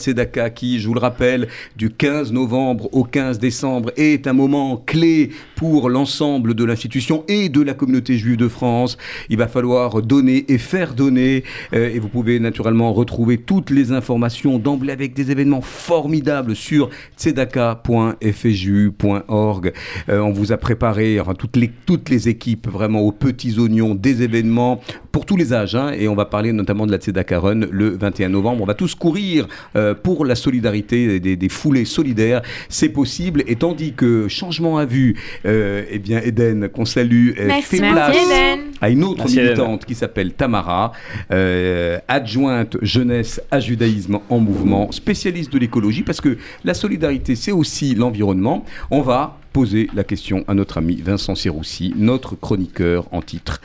Qui, je vous le rappelle, du 15 novembre au 15 décembre est un moment clé pour l'ensemble de l'institution et de la communauté juive de France. Il va falloir donner et faire donner euh, et vous pouvez naturellement retrouver toutes les informations d'emblée avec des événements formidables sur tzedaka.fju.org. Euh, on vous a préparé, enfin, toutes, les, toutes les équipes vraiment aux petits oignons, des événements pour tous les âges. hein, et on va parler notamment de la Tzedaka Run le 21 novembre. On va tous courir euh, pour la solidarité des, des foulées solidaires. C'est possible. Et tandis que Changement à vue, euh, eh bien, Eden, qu'on salue, euh, Merci, fait merci, place Eden. à une autre Merci, Eden. militante qui s'appelle Tamara, euh, adjointe jeunesse à judaïsme en mouvement, spécialiste de l'écologie, parce que la solidarité, c'est aussi l'environnement. On va poser la question à notre ami Vincent Serroussi, notre chroniqueur en titre,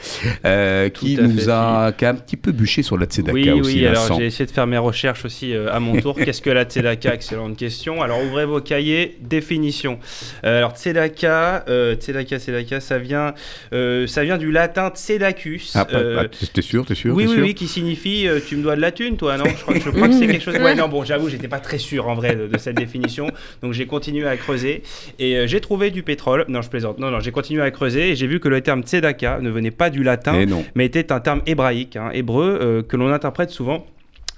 euh, qui nous fait, a, qui a un petit peu bûché sur la Tzedaka Oui, aussi, oui, alors j'ai essayé de faire mes recherches aussi euh, à mon tour. Qu'est-ce que la Tzedaka? Excellente question. Alors ouvrez vos cahiers, définition. Euh, alors Tzedaka, Tzedaka, Tzedaka, ça vient, ça vient du latin Tzedacus. Ah, euh, pas- t'es sûr, t'es sûr oui, oui, sûr oui, qui signifie tu me dois de la thune, toi, non? Je crois que, je crois que c'est quelque chose. Ouais, non, bon, j'avoue, j'étais pas très sûr en vrai de, de cette définition. Donc j'ai continué à creuser et j'ai trouvé du pétrole. Non, je plaisante. Non, non, j'ai continué à creuser et j'ai vu que le terme tzedaka ne venait pas du latin, Eh mais était un terme hébraïque, hein, hébreu, euh, que l'on interprète souvent.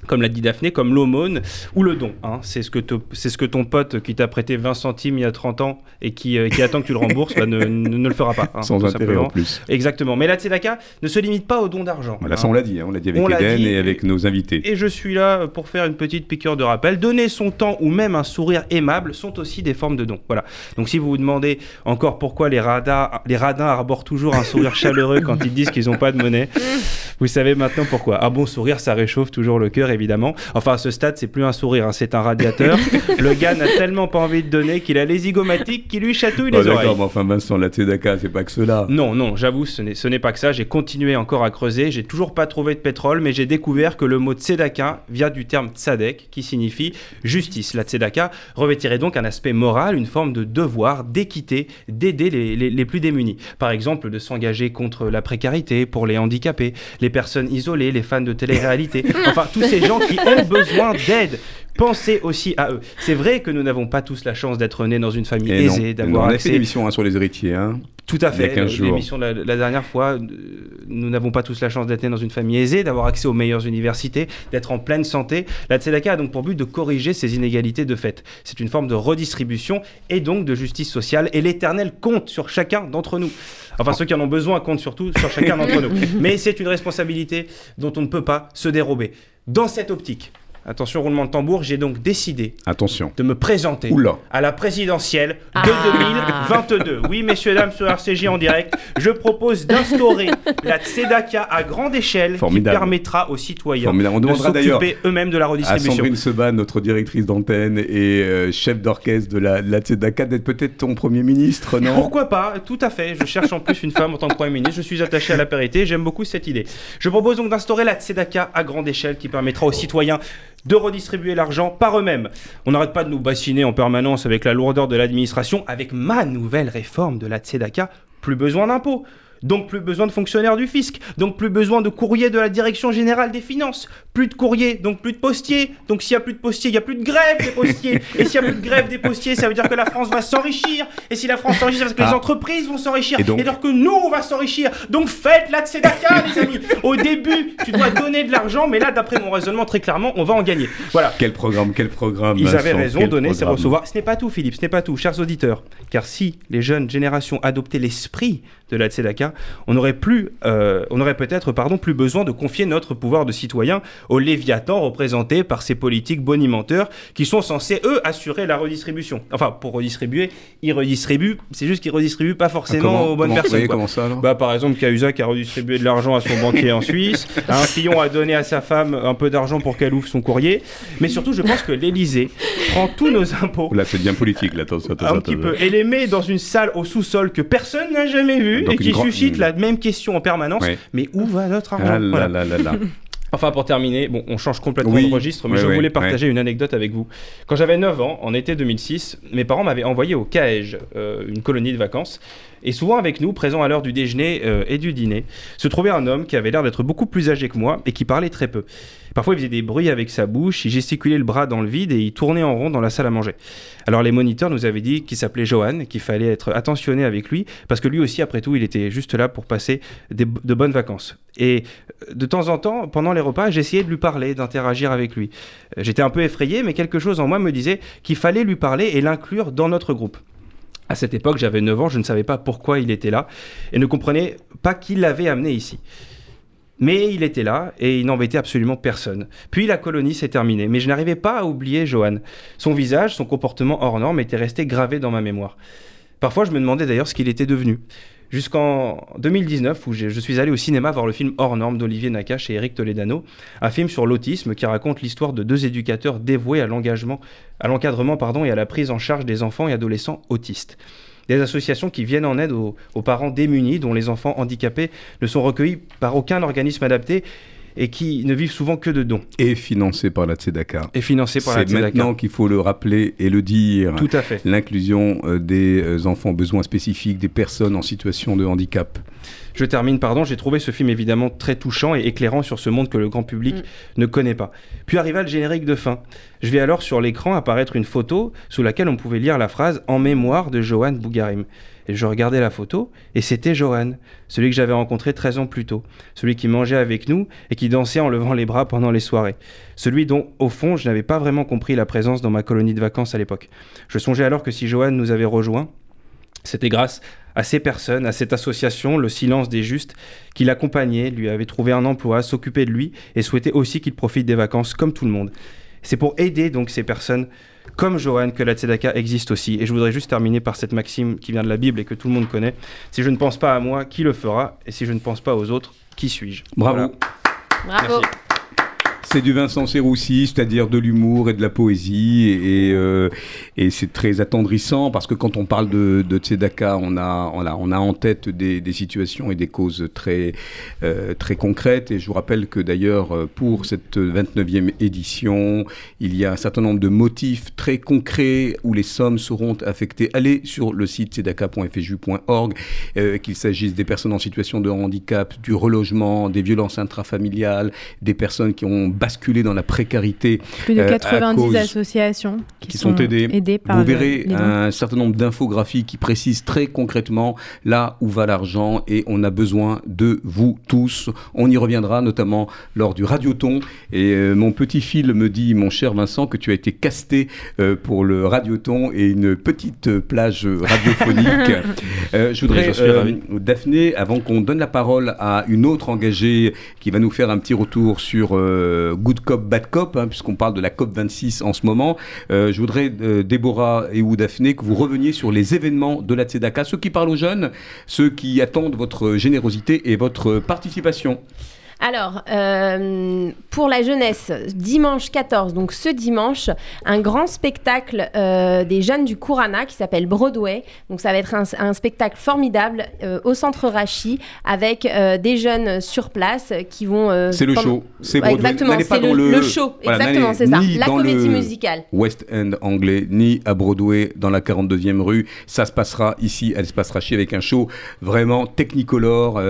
Comme l'a dit Daphné, comme l'aumône ou le don. hein. C'est ce, que te- c'est ce que ton pote qui t'a prêté 20 centimes il y a 30 ans et qui, euh, qui attend que tu le rembourses bah, ne, ne- ne le fera pas. hein, Sans intérêt simplement. en plus. Exactement. Mais la tzedaka ne se limite pas au don d'argent. Voilà, hein. ça on l'a dit, hein, on l'a dit avec On Eden dit, et avec nos invités. Et je suis là pour faire une petite piqûre de rappel. Donner son temps ou même un sourire aimable sont aussi des formes de dons. Voilà. Donc si vous vous demandez encore pourquoi les radins, les radins arborent toujours un sourire chaleureux quand ils disent qu'ils n'ont pas de monnaie, vous savez maintenant pourquoi. Un bon sourire, ça réchauffe toujours le cœur, évidemment. Enfin, à ce stade, c'est plus un sourire, hein, c'est un radiateur. le gars n'a tellement pas envie de donner qu'il a les zygomatiques qui lui chatouillent Oh, les oreilles. D'accord, mais enfin Vincent, la Tzedaka, c'est pas que cela. Non, non, j'avoue, ce n'est ce n'est pas que ça. J'ai continué encore à creuser. J'ai toujours pas trouvé de pétrole, mais j'ai découvert que le mot tzedaka vient du terme tzadek, qui signifie justice. La tzedaka revêtirait donc un aspect moral, une forme de devoir, d'équité, d'aider les, les- les plus démunis. Par exemple, de s'engager contre la précarité, pour les handicapés, les personnes isolées, les fans de télé-réalité. Enfin, tous ces gens qui ont besoin d'aide. Pensez aussi à eux. C'est vrai que nous n'avons pas tous la chance d'être nés dans une famille Et aisée, d'avoir on a fait accès une émission hein, sur les héritiers. Hein. Tout à fait. 15 jours. L'émission la, la dernière fois, euh, nous n'avons pas tous la chance d'être dans une famille aisée, d'avoir accès aux meilleures universités, d'être en pleine santé. La Tzedaka a donc pour but de corriger ces inégalités de fait. C'est une forme de redistribution et donc de justice sociale. Et l'éternel compte sur chacun d'entre nous. Enfin, ceux qui en ont besoin comptent surtout sur chacun d'entre nous. Mais c'est une responsabilité dont on ne peut pas se dérober. Dans cette optique, attention roulement de tambour, j'ai donc décidé Attention. de me présenter Oula. à la présidentielle de Ah. 2022. Oui, messieurs, dames, sur RCJ en direct, je propose d'instaurer la Tzedaka à grande échelle Formidable. qui permettra aux citoyens Formidable. On de s'occuper eux-mêmes de la à redistribution. Sandrine Seban, notre directrice d'antenne et euh, chef d'orchestre de la, de la Tzedaka, d'être peut-être ton Premier ministre, non? Pourquoi pas? Tout à fait. Je cherche en plus une femme en tant que Premier ministre. Je suis attaché à la parité. J'aime beaucoup cette idée. Je propose donc d'instaurer la Tzedaka à grande échelle qui permettra aux citoyens de redistribuer l'argent par eux-mêmes. On n'arrête pas de nous bassiner en permanence avec la lourdeur de l'administration. Avec ma nouvelle réforme de la Tzedaka, plus besoin d'impôts. donc plus besoin de fonctionnaires du fisc, donc plus besoin de courrier de la direction générale des finances, plus de courrier, donc plus de postiers, donc s'il y a plus de postiers, il y a plus de grève des postiers, et s'il y a plus de grève des postiers, ça veut dire que la France va s'enrichir, et si la France s'enrichit, c'est parce que les Ah. entreprises vont s'enrichir, Et donc alors que nous, on va s'enrichir, donc faites la tzedaka, les amis Au début, tu dois donner de l'argent, mais là, d'après mon raisonnement, très clairement, on va en gagner. Voilà. Quel programme, quel programme. Ils avaient raison, donner, c'est recevoir. Ce n'est pas tout, Philippe, ce n'est pas tout, chers auditeurs. Car si les jeunes générations adoptaient l'esprit de la Tzedaka, on n'aurait plus, euh, on aurait peut-être, pardon, plus besoin de confier notre pouvoir de citoyen au Léviathan représenté par ces politiques bonimenteurs qui sont censés, eux, assurer la redistribution. Enfin, pour redistribuer, ils redistribuent, c'est juste qu'ils redistribuent pas Ah, forcément comment- aux bonnes comment- personnes. quoi. comment ça alors Bah, par exemple, Cahuzac a redistribué de l'argent à son banquier en Suisse. Un Fillon a donné à sa femme un peu d'argent pour qu'elle ouvre son courrier. Mais surtout, je pense que l'Élysée prend tous nos impôts. Là, c'est bien politique. Là, attends, attends, Un petit peu. Et les met dans une salle au sous-sol que personne n'a jamais vue et qui suscite la même question en permanence. Mais où va notre argent Enfin, pour terminer, bon, on change complètement Oui. de registre, mais Ouais, je ouais, voulais partager une anecdote avec vous. Quand j'avais 9 ans, en été 2006, mes parents m'avaient envoyé au CAEJ, euh, une colonie de vacances. Et souvent avec nous, présent à l'heure du déjeuner euh, et du dîner, se trouvait un homme qui avait l'air d'être beaucoup plus âgé que moi et qui parlait très peu. Parfois, il faisait des bruits avec sa bouche, il gesticulait le bras dans le vide et il tournait en rond dans la salle à manger. Alors les moniteurs nous avaient dit qu'il s'appelait Johan, qu'il fallait être attentionné avec lui, parce que lui aussi, après tout, il était juste là pour passer de bonnes vacances. Et euh, de temps en temps, pendant les repas, j'essayais de lui parler, d'interagir avec lui. Euh, J'étais un peu effrayé, mais quelque chose en moi me disait qu'il fallait lui parler et l'inclure dans notre groupe. À cette époque, j'avais 9 ans, je ne savais pas pourquoi il était là et ne comprenais pas qui l'avait amené ici. Mais il était là et il n'embêtait absolument personne. Puis la colonie s'est terminée, mais je n'arrivais pas à oublier Johan. Son visage, son comportement hors norme était resté gravé dans ma mémoire. Parfois, je me demandais d'ailleurs ce qu'il était devenu. Jusqu'en 2019, où je suis allé au cinéma voir le film Hors norme d'Olivier Nakache et Eric Toledano, un film sur l'autisme qui raconte l'histoire de deux éducateurs dévoués à l'engagement, à l'encadrement pardon, et à la prise en charge des enfants et adolescents autistes. Des associations qui viennent en aide aux, parents démunis dont les enfants handicapés ne sont recueillis par aucun organisme adapté et qui ne vivent souvent que de dons Et financé par la Tzedaka. et financés par la C'est Tzedaka. maintenant qu'il faut le rappeler et le dire. Tout à fait. L'inclusion euh, des euh, enfants besoins spécifiques, des personnes en situation de handicap. Je termine, pardon, j'ai trouvé ce film évidemment très touchant et éclairant sur ce monde que le grand public ne connaît pas. Puis arriva le générique de fin. Je vais alors sur l'écran apparaître une photo sous laquelle on pouvait lire la phrase En mémoire de Johan Bougarim. Et je regardais la photo, et c'était Johan, celui que j'avais rencontré 13 ans plus tôt, celui qui mangeait avec nous et qui dansait en levant les bras pendant les soirées, celui dont, au fond, je n'avais pas vraiment compris la présence dans ma colonie de vacances à l'époque. Je songeais alors que si Johan nous avait rejoints, c'était grâce à ces personnes, à cette association, le silence des justes, qui l'accompagnait, lui avait trouvé un emploi, s'occupait de lui et souhaitait aussi qu'il profite des vacances comme tout le monde. C'est pour aider donc ces personnes comme Johan que la Tzedaka existe aussi. Et je voudrais juste terminer par cette maxime qui vient de la Bible et que tout le monde connaît. Si je ne pense pas à moi, qui le fera? Et si je ne pense pas aux autres, qui suis-je? Bravo. Voilà. Bravo. Merci. C'est du Vincent Serroussi, c'est-à-dire de l'humour et de la poésie, et, euh, et c'est très attendrissant parce que quand on parle de, de Tzedaka, on a, on, a, en tête des, situations et des causes très, euh, très concrètes. Et je vous rappelle que d'ailleurs, pour cette 29e édition, il y a un certain nombre de motifs très concrets où les sommes seront affectées. Allez sur le site tzedaka.fju.org, euh, qu'il s'agisse des personnes en situation de handicap, du relogement, des violences intrafamiliales, des personnes qui ont basculé dans la précarité, Plus de Euh, à 90 cause- associations qui, qui sont aidées. par Vous le- verrez dons. un certain nombre d'infographies qui précisent très concrètement là où va l'argent et on a besoin de vous tous. On y reviendra notamment lors du radioton. Et euh, mon petit fil me dit, mon cher Vincent, que tu as été casté euh, pour le radioton et une petite euh, plage radiophonique. Euh, je voudrais, je ravi. Daphné, avant qu'on donne la parole à une autre engagée qui va nous faire un petit retour sur euh, Good Cop, Bad Cop, hein, puisqu'on parle de la COP 26 en ce moment, euh, je voudrais, euh, Déborah et ou Daphné, que vous reveniez sur les événements de la Tzedaka, ceux qui parlent aux jeunes, ceux qui attendent votre générosité et votre participation. Alors, euh, pour la jeunesse, dimanche 14, donc ce dimanche, un grand spectacle euh, des jeunes du Kurana qui s'appelle Broadway. Donc ça va être un, un spectacle formidable euh, au centre Rachi avec des jeunes sur place qui vont... C'est le show. C'est Ouais, Broadway. exactement, c'est le, le- le show. Voilà, exactement, c'est ça. La comédie le- musicale. West End anglais, ni à Broadway dans la 42e rue. Ça se passera ici à l'espace Rachi avec un show vraiment technicolore,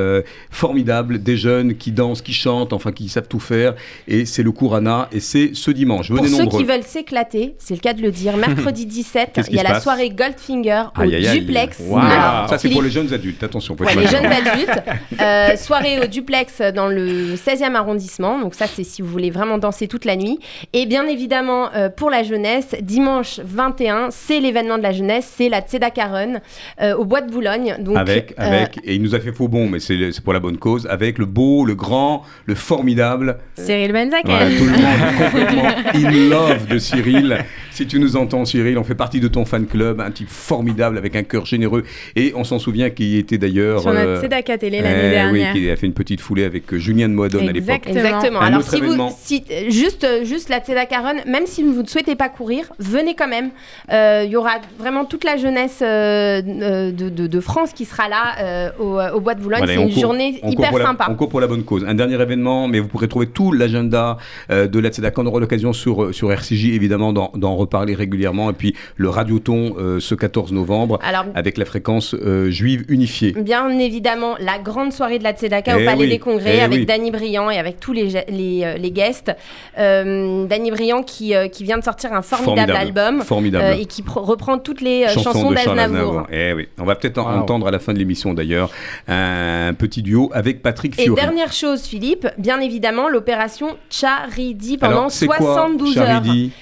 formidable, des jeunes qui dansent, qui chantent, enfin qui savent tout faire. Et c'est le Kurana et c'est ce dimanche. Pour Venez ceux nombreux. qui veulent s'éclater, c'est le cas de le dire, mercredi 17, Qu'est-ce il y a la soirée Goldfinger au Aïe, aïe, aïe. duplex. Alors, Ça c'est pour les jeunes adultes. Attention. Ouais, les jeunes adultes. Euh, soirée au duplex dans le 16e arrondissement. Donc ça, c'est si vous voulez vraiment danser toute la nuit. Et bien évidemment, euh, pour la jeunesse, dimanche 21, c'est l'événement de la jeunesse, c'est la Tzedaka Run euh, au Bois de Boulogne. Donc, Avec, euh, avec, et il nous a fait faux bon, mais c'est pour la bonne cause, avec le beau, le grand, le formidable, Cyril Benzaken. Voilà, tout le monde est complètement in love de Cyril. Si tu nous entends, Cyril, on fait partie de ton fan club, un type formidable avec un cœur généreux. Et on s'en souvient qu'il était d'ailleurs. Sur notre euh, Tzedaka télé l'année eh dernière. Oui, qui a fait une petite foulée avec euh, Julien de Moadone à l'époque. Exactement. Alors autre si vous, événement. si, euh, juste, euh, juste la Tzedaka Run, même si vous ne souhaitez pas courir, venez quand même. Euh, Il y aura vraiment toute la jeunesse euh, euh, de, de- de France qui sera là euh, au, au Bois de Boulogne. Voilà, c'est on une court- journée hyper la- sympa. on court pour la bonne cause. Un dernier événement, mais vous pourrez trouver tout l'agenda euh, de la Tzedaka. On aura l'occasion sur, euh, sur RCJ, évidemment, d'en reparler régulièrement. Et puis le Radioton euh, ce 14 novembre, Alors, avec la fréquence euh, juive unifiée. Bien évidemment, la grande soirée de la Tzedaka Eh au Palais oui, des Congrès eh avec oui. Danny Briand et avec tous les, les, euh, les guests. Euh, Danny Briand qui, euh, qui vient de sortir un formidable, album Formidable. euh, et qui reprend toutes les euh, chansons, de Charles d'Aznavour. Eh oui, on va peut-être en Wow. entendre à la fin de l'émission d'ailleurs un petit duo avec Patrick Et Fiori. dernière chose, Philippe, bien évidemment, l'opération Charity pendant Alors, c'est quoi, 72 heures.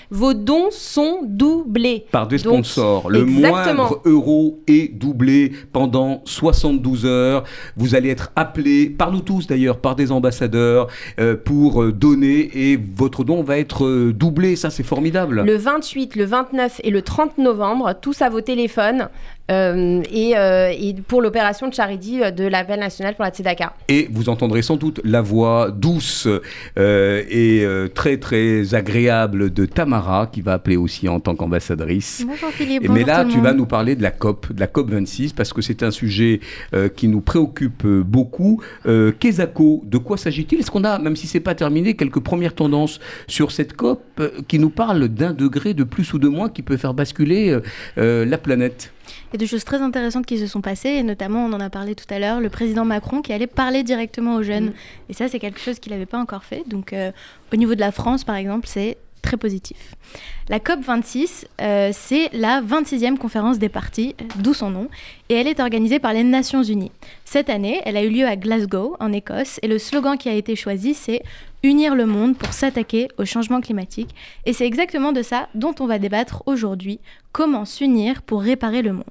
Vos dons sont doublés. Par des Donc, sponsors. Le exactement. moindre euro est doublé pendant 72 heures. Vous allez être appelé, par nous tous d'ailleurs, par des ambassadeurs, euh, pour euh, donner et votre don va être euh, doublé. Ça, c'est formidable. Le 28, le 29 et le 30 novembre, tous à vos téléphones. Euh, et, euh, et pour l'opération de Charity euh, de l'appel national pour la Tzedaka. Et vous entendrez sans doute la voix douce euh, et euh, très très agréable de Tamara, qui va appeler aussi en tant qu'ambassadrice. Bonjour Philippe. Bonjour mais là, tout le tu vas nous parler de la COP, de la COP 26, parce que c'est un sujet euh, qui nous préoccupe beaucoup. Euh, Kesako, de quoi s'agit-il? Est-ce qu'on a, même si c'est pas terminé, quelques premières tendances sur cette COP euh, qui nous parlent d'un degré de plus ou de moins qui peut faire basculer euh, la planète? Il y a des choses très intéressantes qui se sont passées, et notamment, on en a parlé tout à l'heure, le président Macron qui allait parler directement aux jeunes. Mm. Et ça, c'est quelque chose qu'il n'avait pas encore fait. Donc, euh, au niveau de la France, par exemple, c'est très positif. La COP26, euh, c'est la 26e conférence des partis, euh, d'où son nom, et elle est organisée par les Nations Unies. Cette année, elle a eu lieu à Glasgow, en Écosse, et le slogan qui a été choisi, c'est Unir le monde pour s'attaquer au changement climatique. Et c'est exactement de ça dont on va débattre aujourd'hui, comment s'unir pour réparer le monde.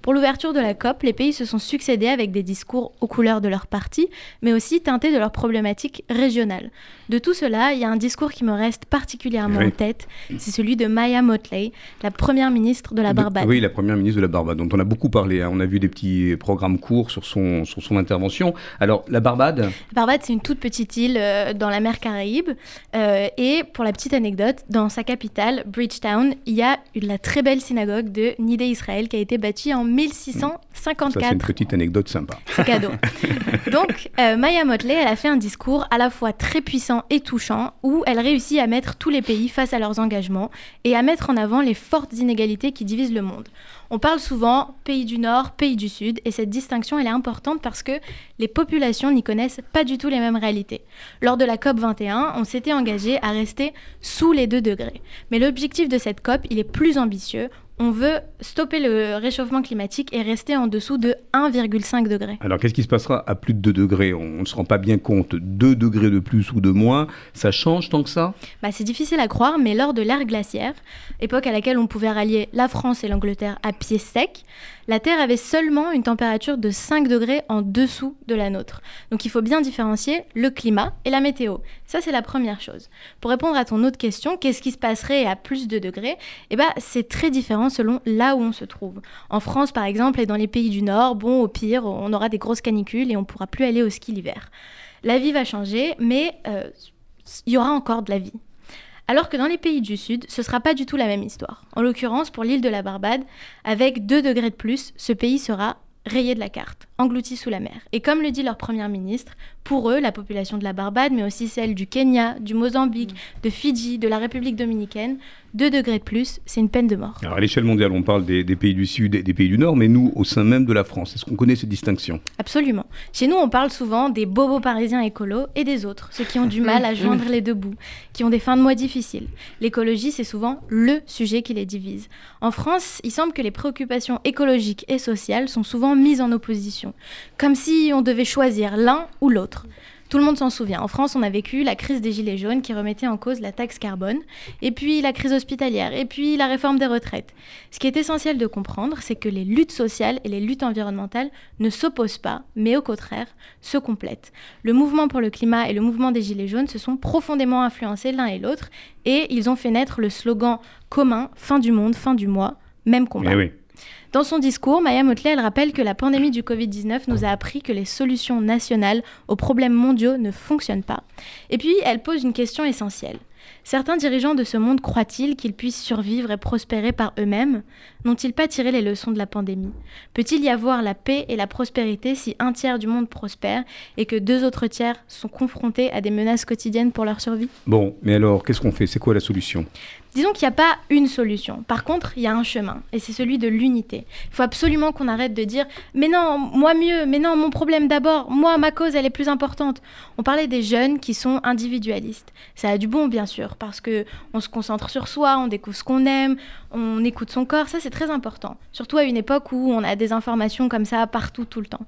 Pour l'ouverture de la COP, les pays se sont succédés avec des discours aux couleurs de leur parti, mais aussi teintés de leurs problématiques régionales. De tout cela, il y a un discours qui me reste particulièrement Oui. en tête, c'est celui de Maya Motley, la première ministre de la De- Barbade. Oui, la première ministre de la Barbade, dont on a beaucoup parlé. hein. On a vu des petits programmes courts sur son, sur son intervention. Alors, la Barbade, La Barbade, c'est une toute petite île euh, dans la mer Caraïbe. Euh, et pour la petite anecdote, dans sa capitale, Bridgetown, il y a une- la très belle synagogue de Nidé Israël qui a été bâtie en ça c'est 1654. une petite anecdote sympa. C'est cadeau. Donc, euh, Maya Motley, elle a fait un discours à la fois très puissant et touchant, où elle réussit à mettre tous les pays face à leurs engagements et à mettre en avant les fortes inégalités qui divisent le monde. On parle souvent pays du Nord, pays du Sud, et cette distinction, elle est importante parce que les populations n'y connaissent pas du tout les mêmes réalités. Lors de la COP 21, on s'était engagé à rester sous les 2 degrés. Mais l'objectif de cette COP, il est plus ambitieux. On veut stopper le réchauffement climatique et rester en dessous de 1,5 degré. Alors, qu'est-ce qui se passera à plus de 2 degrés? On ne se rend pas bien compte. 2 degrés de plus ou de moins, ça change tant que ça? Bah, c'est difficile à croire, mais lors de l'ère glaciaire, époque à laquelle on pouvait rallier la France et l'Angleterre à pied sec, la Terre avait seulement une température de 5 degrés en dessous de la nôtre. Donc il faut bien différencier le climat et la météo. Ça, c'est la première chose. Pour répondre à ton autre question, qu'est-ce qui se passerait à plus de degrés? Eh bah, c'est très différent selon là où on se trouve. En France, par exemple, et dans les pays du Nord, bon, au pire, on aura des grosses canicules et on pourra plus aller au ski l'hiver. La vie va changer, mais euh, il y aura encore de la vie. Alors que dans les pays du Sud, ce ne sera pas du tout la même histoire. En l'occurrence, pour l'île de la Barbade, avec 2 degrés de plus, ce pays sera rayé de la carte, englouti sous la mer. Et comme le dit leur première ministre, pour eux, la population de la Barbade, mais aussi celle du Kenya, du Mozambique, de Fidji, de la République dominicaine, 2 degrés de plus, c'est une peine de mort. Alors à l'échelle mondiale, on parle des, des pays du Sud et des pays du Nord, mais nous, au sein même de la France, est-ce qu'on connaît ces distinctions? Absolument. Chez nous, on parle souvent des bobos parisiens écolos et des autres, ceux qui ont du mal à joindre les deux bouts, qui ont des fins de mois difficiles. L'écologie, c'est souvent le sujet qui les divise. En France, il semble que les préoccupations écologiques et sociales sont souvent mises en opposition, comme si on devait choisir l'un ou l'autre. Tout le monde s'en souvient. En France, on a vécu la crise des Gilets jaunes qui remettait en cause la taxe carbone, et puis la crise hospitalière, et puis la réforme des retraites. Ce qui est essentiel de comprendre, c'est que les luttes sociales et les luttes environnementales ne s'opposent pas, mais au contraire, se complètent. Le mouvement pour le climat et le mouvement des Gilets jaunes se sont profondément influencés l'un et l'autre, et ils ont fait naître le slogan commun Fin du monde, fin du mois, même combat. Dans son discours, Maya Motley, elle rappelle que la pandémie du Covid-19 nous a appris que les solutions nationales aux problèmes mondiaux ne fonctionnent pas. Et puis, elle pose une question essentielle. Certains dirigeants de ce monde croient-ils qu'ils puissent survivre et prospérer par eux-mêmes N'ont-ils pas tiré les leçons de la pandémie Peut-il y avoir la paix et la prospérité si un tiers du monde prospère et que deux autres tiers sont confrontés à des menaces quotidiennes pour leur survie Bon, mais alors, qu'est-ce qu'on fait? C'est quoi la solution? Disons qu'il n'y a pas une solution. Par contre, il y a un chemin, et c'est celui de l'unité. Il faut absolument qu'on arrête de dire Mais non, moi mieux, mais non, mon problème d'abord, moi, ma cause, elle est plus importante. On parlait des jeunes qui sont individualistes. Ça a du bon, bien sûr, parce que on se concentre sur soi, on découvre ce qu'on aime, on écoute son corps, ça c'est très important. Surtout à une époque où on a des informations comme ça partout, tout le temps.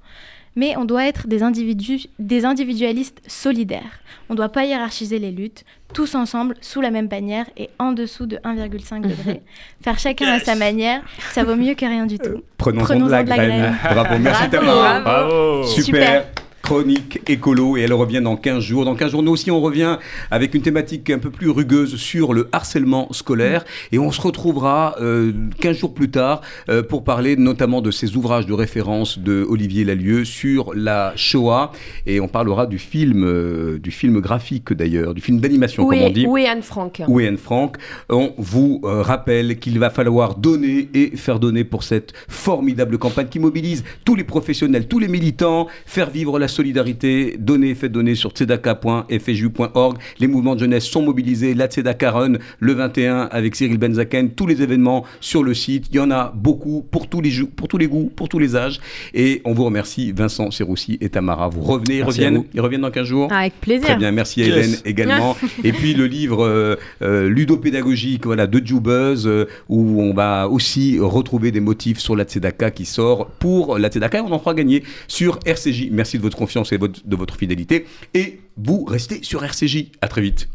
Mais on doit être des, individus, des individualistes solidaires. On ne doit pas hiérarchiser les luttes, tous ensemble, sous la même bannière et en dessous de 1,5 degré. Faire chacun à sa manière, ça vaut mieux que rien du tout. Prenons-en Prenons-en de la de la graine. graine. Bravo, merci Bravo. Bravo Super. Super. Chronique écolo et elle revient dans 15 jours. Dans 15 jours, nous aussi, on revient avec une thématique un peu plus rugueuse sur le harcèlement scolaire et on se retrouvera euh, 15 jours plus tard euh, pour parler notamment de ces ouvrages de référence de Olivier Lalieu sur la Shoah et on parlera du film, euh, du film graphique d'ailleurs, du film d'animation comme on dit. où est Anne Frank Où est Anne Frank On vous euh, rappelle qu'il va falloir donner et faire donner pour cette formidable campagne qui mobilise tous les professionnels, tous les militants, faire vivre la solidarité, donner, faites donner sur tzedaka.fju.org. Les mouvements de jeunesse sont mobilisés. La Tzedaka Run le 21 avec Cyril Benzaken. Tous les événements sur le site. Il y en a beaucoup pour tous les, pour tous les goûts, pour tous les âges. Et on vous remercie, Vincent Serroussi et Tamara. Vous revenez, ils reviennent, vous. ils reviennent dans 15 jours. Avec plaisir. Très bien, merci à Yes. Hélène également. Et puis le livre euh, euh, ludopédagogique voilà, de Jubuzz, euh, où on va aussi retrouver des motifs sur la Tzedaka qui sort pour la Tzedaka. Et on en fera gagner sur RCJ. Merci de votre confiance et de votre fidélité. Et vous restez sur RCJ. À très vite.